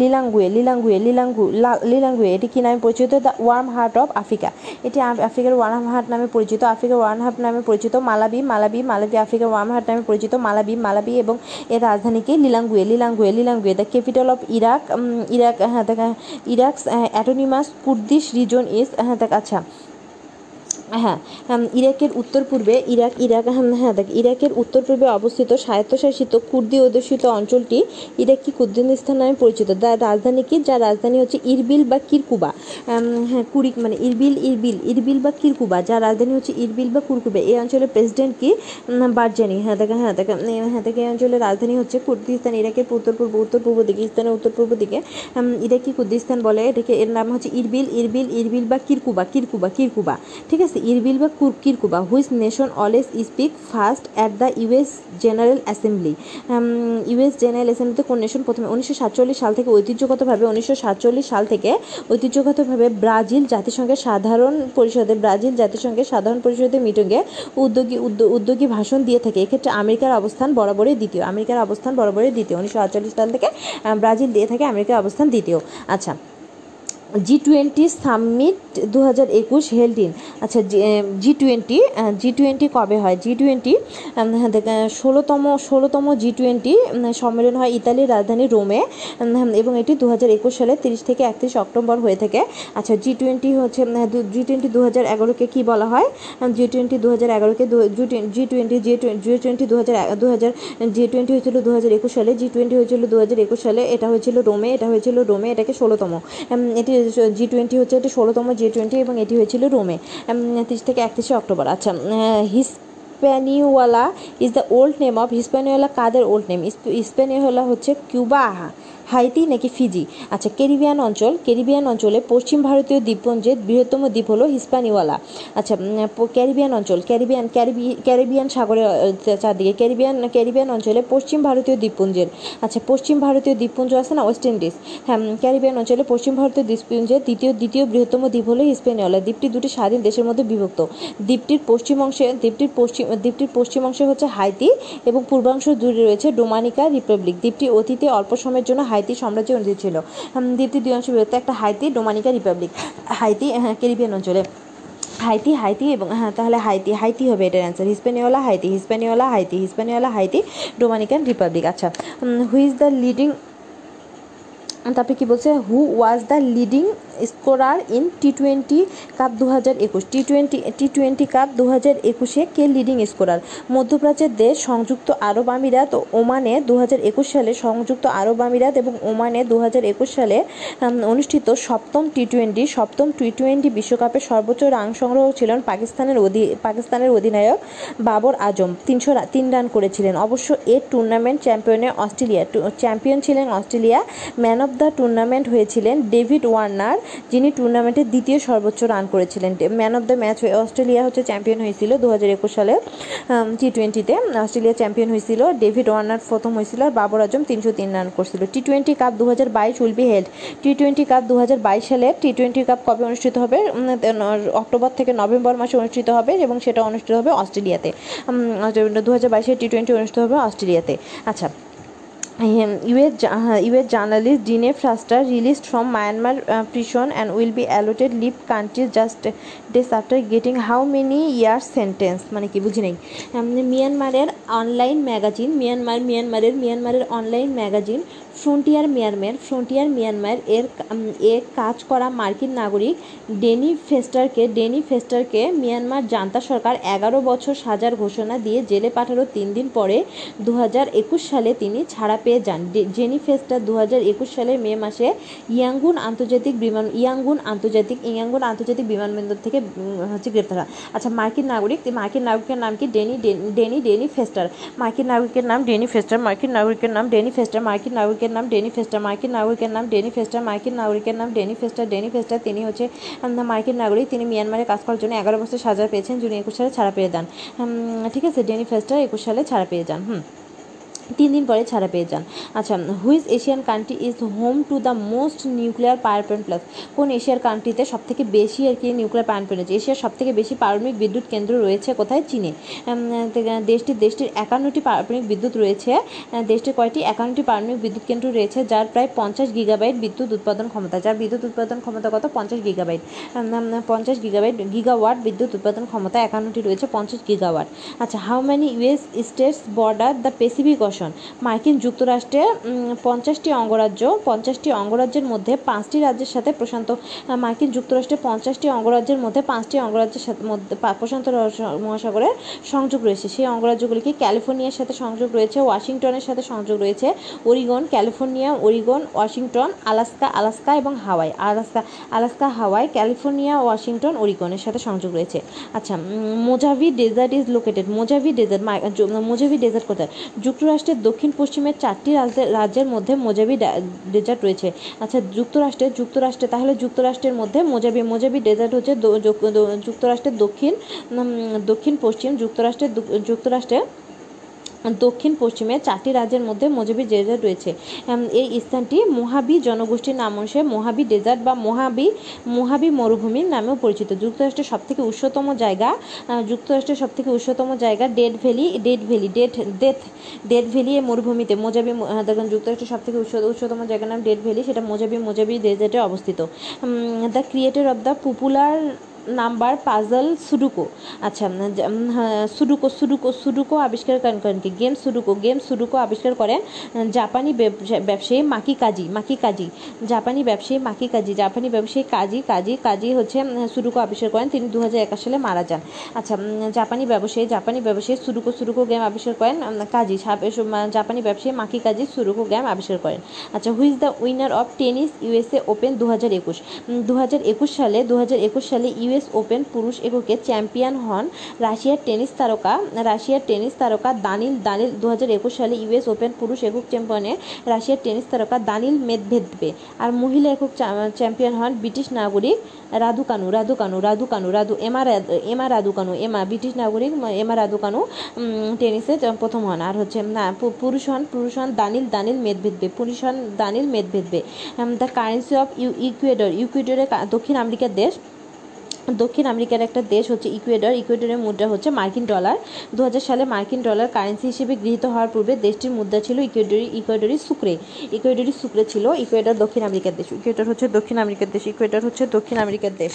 লিলাঙ্গুয়ে লিলাঙ্গুয়ে, লিলাঙ্গু লিলাঙ্গুয়ে। এটি কি নামে পরিচিত? The warm heart of Africa. এটি আফ্রিকার ওয়ার্ম হার্ট নামে পরিচিত। আফ্রিকার ওয়ার্ম হার্ট নামে পরিচিত মালাবি মালাবি মালাবি, আফ্রিকার ওয়ার্ম হার্ট নামে পরিচিত মালাবি মালাবি এবং এর রাজধানী কি Lilongwe Lilongwe Lilongwe the capital of Iraq Iraq হ্যাঁ ইরাকস অ্যাটোনিমাস কুর্দিশ রিজন ইস হ্যাঁ আচ্ছা। হ্যাঁ ইরাকের উত্তর পূর্বে ইরাক ইরাক হ্যাঁ হ্যাঁ দেখ, ইরাকের উত্তর পূর্বে অবস্থিত স্বায়ত্তশাসিত কুর্দি অধ্যুষিত অঞ্চলটি ইরাকি কুর্দিস্তান নামে পরিচিত। যার রাজধানী কি? যার রাজধানী হচ্ছে ইরবিল বা কিরকুবা। হ্যাঁ কুরিক মানে ইরবিল ইরবিল ইরবিল বা কিরকুবা। যার রাজধানী হচ্ছে ইরবিল বা কুরকুবা। এই অঞ্চলের প্রেসিডেন্ট কি? বারজানি। হ্যাঁ দেখ হ্যাঁ দেখ হ্যাঁ দেখ, এই অঞ্চলের রাজধানী হচ্ছে কুর্দিস্তান, ইরাকের উত্তর পূর্ব উত্তর পূর্ব দিকে, ইস্তানের উত্তর পূর্ব দিকে। ইরাকি কুর্দিস্তান বলে, এটাকে এর নাম হচ্ছে ইরবিল ইরবিল ইরবিল বা কিরকুবা কিরকুবা কিরকুবা। ঠিক আছে? ইরবিল বা কুর কিরকুবা which nation always speak first at the US General Assembly US General অ্যাসেম্বলিতে কোন নেশন প্রথমে উনিশশো সাতচল্লিশ সাল থেকে ঐতিহ্যগতভাবে, উনিশশো সাতচল্লিশ সাল থেকে ঐতিহ্যগতভাবে ব্রাজিল জাতিসংঘের সাধারণ পরিষদে, ব্রাজিল জাতিসংঘের সাধারণ পরিষদের মিটিংয়ে উদ্যোগী উদ্য- উদ্যোগী ভাষণ দিয়ে থাকে এক্ষেত্রে আমেরিকার অবস্থান বরাবরই দ্বিতীয়। আমেরিকার অবস্থান বরাবরই দ্বিতীয়। উনিশশো আটচল্লিশ সাল থেকে ব্রাজিল দিয়ে থাকে আমেরিকার অবস্থান দ্বিতীয়। আচ্ছা জি টোয়েন্টি সামিট দু হাজার একুশ হেল্ড ইন আচ্ছা জি টোয়েন্টি জি টোয়েন্টি কবে হয়? জি টোয়েন্টি ষোলোতম ষোলোতম জি টোয়েন্টি সম্মেলন হয় ইতালির রাজধানী রোমে এবং এটি দু হাজার একুশ সালে তিরিশ থেকে একত্রিশ অক্টোবর হয়ে থাকে। আচ্ছা জি টোয়েন্টি হচ্ছে জি টোয়েন্টি দু হাজার এগারোকে কী বলা হয়? জি টোয়েন্টি দু হাজার এগারোকে জি টোয়েন্টি জি টোয়েন্টি দু হাজার দু হাজার জি টোয়েন্টি হয়েছিল দু হাজার একুশ সালে জি টোয়েন্টি হয়েছিল দু হাজার একুশ সালে, এটা হয়েছিল রোমে, এটা হয়েছিল রোমে, এটাকে ষোলোতম। এটি জি টোয়েন্টি হচ্ছে, এটি ষোলোতম জি টোয়েন্টি এবং এটি হয়েছিল রোমে তিরিশ থেকে একত্রিশে অক্টোবর। আচ্ছা হিস Hispaniola is the old name of Hispaniola Quader old name স্পেনিওয়ালা হচ্ছে কিউবা হাইতি নাকি ফিজি? আচ্ছা ক্যারিবিয়ান অঞ্চল, ক্যারিবিয়ান অঞ্চলে পশ্চিম ভারতীয় দ্বীপপুঞ্জের বৃহত্তম দ্বীপ হলো হিসপ্যানিওয়ালা আচ্ছা ক্যারিবিয়ান অঞ্চল, ক্যারিবিয়ান, ক্যারিবি, ক্যারিবিয়ান সাগরের চারদিকে, ক্যারিবিয়ান ক্যারিবিয়ান অঞ্চলে পশ্চিম ভারতীয় দ্বীপপুঞ্জের। আচ্ছা পশ্চিম ভারতীয় দ্বীপপুঞ্জ আছে না, ওয়েস্ট ইন্ডিজ? হ্যাঁ ক্যারিবিয়ান অঞ্চলে পশ্চিম ভারতীয় দ্বীপপুঞ্জের দ্বিতীয় দ্বিতীয় বৃহত্তম দ্বীপ হলো হিসপ্যানিওলা দ্বীপটি দুটি স্বাধীন দেশের মধ্যে বিভক্ত। দ্বীপটির পশ্চিম অংশে, দ্বীপটির পশ্চিম দ্বীপটির পশ্চিম অংশে হচ্ছে হাইতি এবং পূর্বাংশ জুড়ে রয়েছে ডোমানিকা রিপাবলিক। দ্বীপটি অতীতে অল্প সময়ের জন্য হাইতি সাম্রাজ্যের অনুযায়ী ছিল। দ্বিতীয় দুই অংশে বিভক্ত একটা Haiti Dominica republic, Haiti Caribbean অঞ্চলে। হাইতি হাইতি এবং হ্যাঁ তাহলে হাইতি হাইতি হবে এটার answer Hispaniola Haiti Hispaniola Haiti Hispaniola Haiti, Dominican Republic. আচ্ছা হুইজ দ্য লিডিং তারপরে কি বলছে? Who was the leading scorer in T twenty cup দু হাজার একুশ? T twenty T twenty cup দু হাজার একুশে কে লিডিং স্কোরার মধ্যপ্রাচ্যের দেশ সংযুক্ত আরব আমিরাত ও ওমানে দু হাজার একুশ সালে সংযুক্ত আরব আমিরাত এবং ওমানে দু হাজার একুশ সালে অনুষ্ঠিত সপ্তম টি টোয়েন্টি সপ্তম টি টোয়েন্টি বিশ্বকাপের সর্বোচ্চ রান সংগ্রহ ছিলেন পাকিস্তানের অধি, পাকিস্তানের অধিনায়ক বাবর আজম। তিনশো তিন রান করেছিলেন। অবশ্য এ টুর্নামেন্ট চ্যাম্পিয়নে অস্ট্রেলিয়া চ্যাম্পিয়ন ছিলেন Australia man of the tournament হয়েছিলেন ডেভিড ওয়ার্নার, যিনি টুর্নামেন্টের দ্বিতীয় সর্বোচ্চ রান করেছিলেন। ম্যান অফ দ্য ম্যাচ হয়ে অস্ট্রেলিয়া হচ্ছে চ্যাম্পিয়ন হয়েছিল দু হাজার একুশ সালে টি টোয়েন্টিতে অস্ট্রেলিয়া চ্যাম্পিয়ন হয়েছিল, ডেভিড ওয়ার্নার প্রথম হয়েছিল আর বাবর আজম তিনশো তিন রান করছিল। টি টোয়েন্টি কাপ দু হাজার বাইশ will be held T twenty cup দু হাজার বাইশ সালে টি টোয়েন্টি কাপ কবে অনুষ্ঠিত হবে? অক্টোবর থেকে নভেম্বর মাসে অনুষ্ঠিত হবে এবং সেটা অনুষ্ঠিত হবে অস্ট্রেলিয়াতে। দু হাজার বাইশে টি টোয়েন্টি অনুষ্ঠিত হবে অস্ট্রেলিয়াতে। আচ্ছা US US journalist Danny Fenster released from Myanmar prison and will be allowed leave countries just days after getting how many year sentence মানে কি, বুঝি নেই। মিয়ানমারের অনলাইন ম্যাগাজিন মিয়ানমার, মিয়ানমারের মিয়ানমারের online magazine Frontier Myanmar Frontier Myanmar এর এ কাজ করা মার্কিন নাগরিক ডেনি ফেস্টারকে ডেনি ফেস্টারকে মিয়ানমার জান্তা সরকার এগারো বছর সাজার ঘোষণা দিয়ে জেলে পাঠানোর তিন দিন পরে দু হাজার একুশ সালে তিনি ছাড়া পেয়ে যান। ডে- জেনি ফেস্টার দু সালের মে মাসে ইয়াঙ্গুন আন্তর্জাতিক বিমান ইয়াঙ্গুন আন্তর্জাতিক ইয়াঙ্গুন আন্তর্জাতিক বিমানবন্দর থেকে হচ্ছে গ্রেপ্তার হয়। আচ্ছা মার্কিন নাগরিক, মার্কিন নাগরিকের নাম কি? Danny Den- Danny Danny Fenster. মার্কিন নাগরিকের নাম ডেনি ফেস্টার, মার্কিন নাগরিকের নাম ডেনি ফেস্টার, মার্কিন নাগরিকের নাম ডেনি ফেস্টার, মার্কিন নাগরিকের নাম ডেনি ফেস্টার, মার্কিন নাগরিকের নাম ডেনি ফেস্টার ডেনি ফেস্টার, তিনি হচ্ছে মার্কিন নাগরিক, তিনি মিয়ানমারে কাজ করার জন্য এগারো বছর সাজা পেয়েছেন যিনি একুশ সালে ছাড়া পেয়ে যান। ঠিক আছে, ডেনি ফেস্টার একুশ সালে ছাড়া পেয়ে যান, হুম। তিন দিন পরে ছাড়া পেয়ে যান। আচ্ছা which Asian country is home to the most nuclear power plant plus. কোন এশিয়ার কান্ট্রিতে সবথেকে বেশি আর কি নিউক্লিয়ার পাওয়ার প্ল্যান্ট আছে এশিয়ার সবথেকে বেশি পারমাণবিক বিদ্যুৎ কেন্দ্র রয়েছে কোথায়? চীনে। দেশটির দেশটির একান্নটি পারমাণবিক বিদ্যুৎ রয়েছে। দেশটির কয়টি? একান্নটি পারমাণবিক বিদ্যুৎ কেন্দ্র রয়েছে যার প্রায় পঞ্চাশ গিগাবাইট বিদ্যুৎ উৎপাদন ক্ষমতা, যার বিদ্যুৎ উৎপাদন ক্ষমতা কত? পঞ্চাশ গিগাবাইট। পঞ্চাশ গিগাবাইট, গিগাওয়াট বিদ্যুৎ উৎপাদন ক্ষমতা একান্নটি রয়েছে, পঞ্চাশ গিগাওয়াট। আচ্ছা how many US states border the Pacific Ocean মার্কিন যুক্তরাষ্ট্রে পঞ্চাশটি অঙ্গরাজ্য, পঞ্চাশটি অঙ্গরাজ্যের মধ্যে পাঁচটি রাজ্যের সাথে প্রশান্ত মার্কিন যুক্তরাষ্ট্রে পঞ্চাশটি অঙ্গরাজ্যের মধ্যে পাঁচটি অঙ্গরাজ্যের সাথে মধ্যে প্রশান্ত মহাসাগরের সংযোগ রয়েছে। সেই অঙ্গরাজ্যগুলিকে ক্যালিফোর্নিয়ার সাথে সংযোগ রয়েছে, ওয়াশিংটনের সাথে সংযোগ রয়েছে, Oregon, California, Oregon, Washington, Alaska Alaska এবং Hawaii, Alaska Alaska, Hawaii, California, Washington, ওরিগনের সাথে সংযোগ রয়েছে। আচ্ছা Mojave desert is located. Mojave desert Mojave desert কোথায়? যুক্তরাষ্ট্রের দক্ষিণ পশ্চিমে চারটি রাজ্যের রাজ্যের মধ্যে মোজাবি ডেজার্ট রয়েছে। আচ্ছা যুক্তরাষ্ট্রে যুক্তরাষ্ট্রে, তাহলে যুক্তরাষ্ট্রের মধ্যে মোজাবি মোজাবি ডেজার্ট হচ্ছে যুক্তরাষ্ট্রের দক্ষিণ দক্ষিণ পশ্চিম, যুক্তরাষ্ট্রের যুক্তরাষ্ট্রে দক্ষিণ পশ্চিমে চারটি রাজ্যের মধ্যে মজাবি ডেজার্ট রয়েছে। এই স্থানটি মোহাবি জনগোষ্ঠীর নাম অনুসারে মোহাবি ডেজার্ট বা মোহাবি মোহাবি মরুভূমির নামেও পরিচিত। যুক্তরাষ্ট্রের সবথেকে উচ্চতম জায়গা যুক্তরাষ্ট্রের সবথেকে উচ্চতম জায়গা dead valley dead valley, dead, death, dead valley এই মরুভূমিতে। মোজাবি দেখুন, যুক্তরাষ্ট্রের সবথেকে উচ্চ, উচ্চতম জায়গার নাম ডেড ভ্যালি, সেটা মোজাবি মোজাবি ডেজার্টে অবস্থিত। The creator of the popular number puzzle sudoku. আচ্ছা হ্যাঁ, সুডুকো সুডুকো সুডুকো আবিষ্কার করেন করেন কি? গেম সুডুকো গেম সুডুকো আবিষ্কার করেন জাপানি ব্যবসা- ব্যবসায়ী মাকি কাজি মাকি কাজি জাপানি ব্যবসায়ী মাকি কাজি জাপানি ব্যবসায়ী কাজী কাজী কাজী হচ্ছে সুডুকো আবিষ্কার করেন তিনি দু হাজার সালে মারা যান। আচ্ছা জাপানি ব্যবসায়ী জাপানি ব্যবসায়ী সুডুকো সুডুকো গেম আবিষ্কার করেন কাজী জাপানি ব্যবসায়ী মাকি কাজী সুডুকো গেম আবিষ্কার করেন। আচ্ছা who's the winner of tennis USA open দু হাজার একুশ? দু হাজার একুশ সালে দু হাজার একুশ সালে ইউএস ওপেন পুরুষ এককে চ্যাম্পিয়ন হন রাশিয়ার টেনিস তারকা, রাশিয়ার টেনিস তারকা দানিল দানিল দু হাজার একুশ সালে ইউএস ওপেন পুরুষ একক চ্যাম্পিয়নে রাশিয়ার টেনিস তারকা দানিল মেদভেদবে আর মহিলা একক চ্যাম্পিয়ন হন ব্রিটিশ নাগরিক রাধুকানু রাধুকানু রাধুকানু, রাধু, এমা এমা রাধুকানু, এমা ব্রিটিশ নাগরিক, এমা রাধুকানু টেনিসে প্রথম হন। আর হচ্ছে, না পুরুষ হন পুরুষ হন দানিল দানিল মেদভেদবে পুরুষ হন Daniil Medvedev the currency of uh, Ecuador ইকুয়েডরের দক্ষিণ আমেরিকার দেশ। দক্ষিণ আমেরিকার একটা দেশ হচ্ছে ইকুয়েডর। ইকুয়েডরের মুদ্রা হচ্ছে মার্কিন ডলার। দু হাজার সালে মার্কিন ডলার কারেন্সি হিসেবে গৃহীত হওয়ার পূর্বে দেশটির মুদ্রা ছিল ইকুয়েডরি ইকুয়েডরি সুক্রে ইকুয়েডরি সুক্রে ছিল ইকুয়েডর দক্ষিণ আমেরিকার দেশ। ইকুয়েডর হচ্ছে দক্ষিণ আমেরিকার দেশ। ইকুয়েডর হচ্ছে দক্ষিণ আমেরিকার দেশ।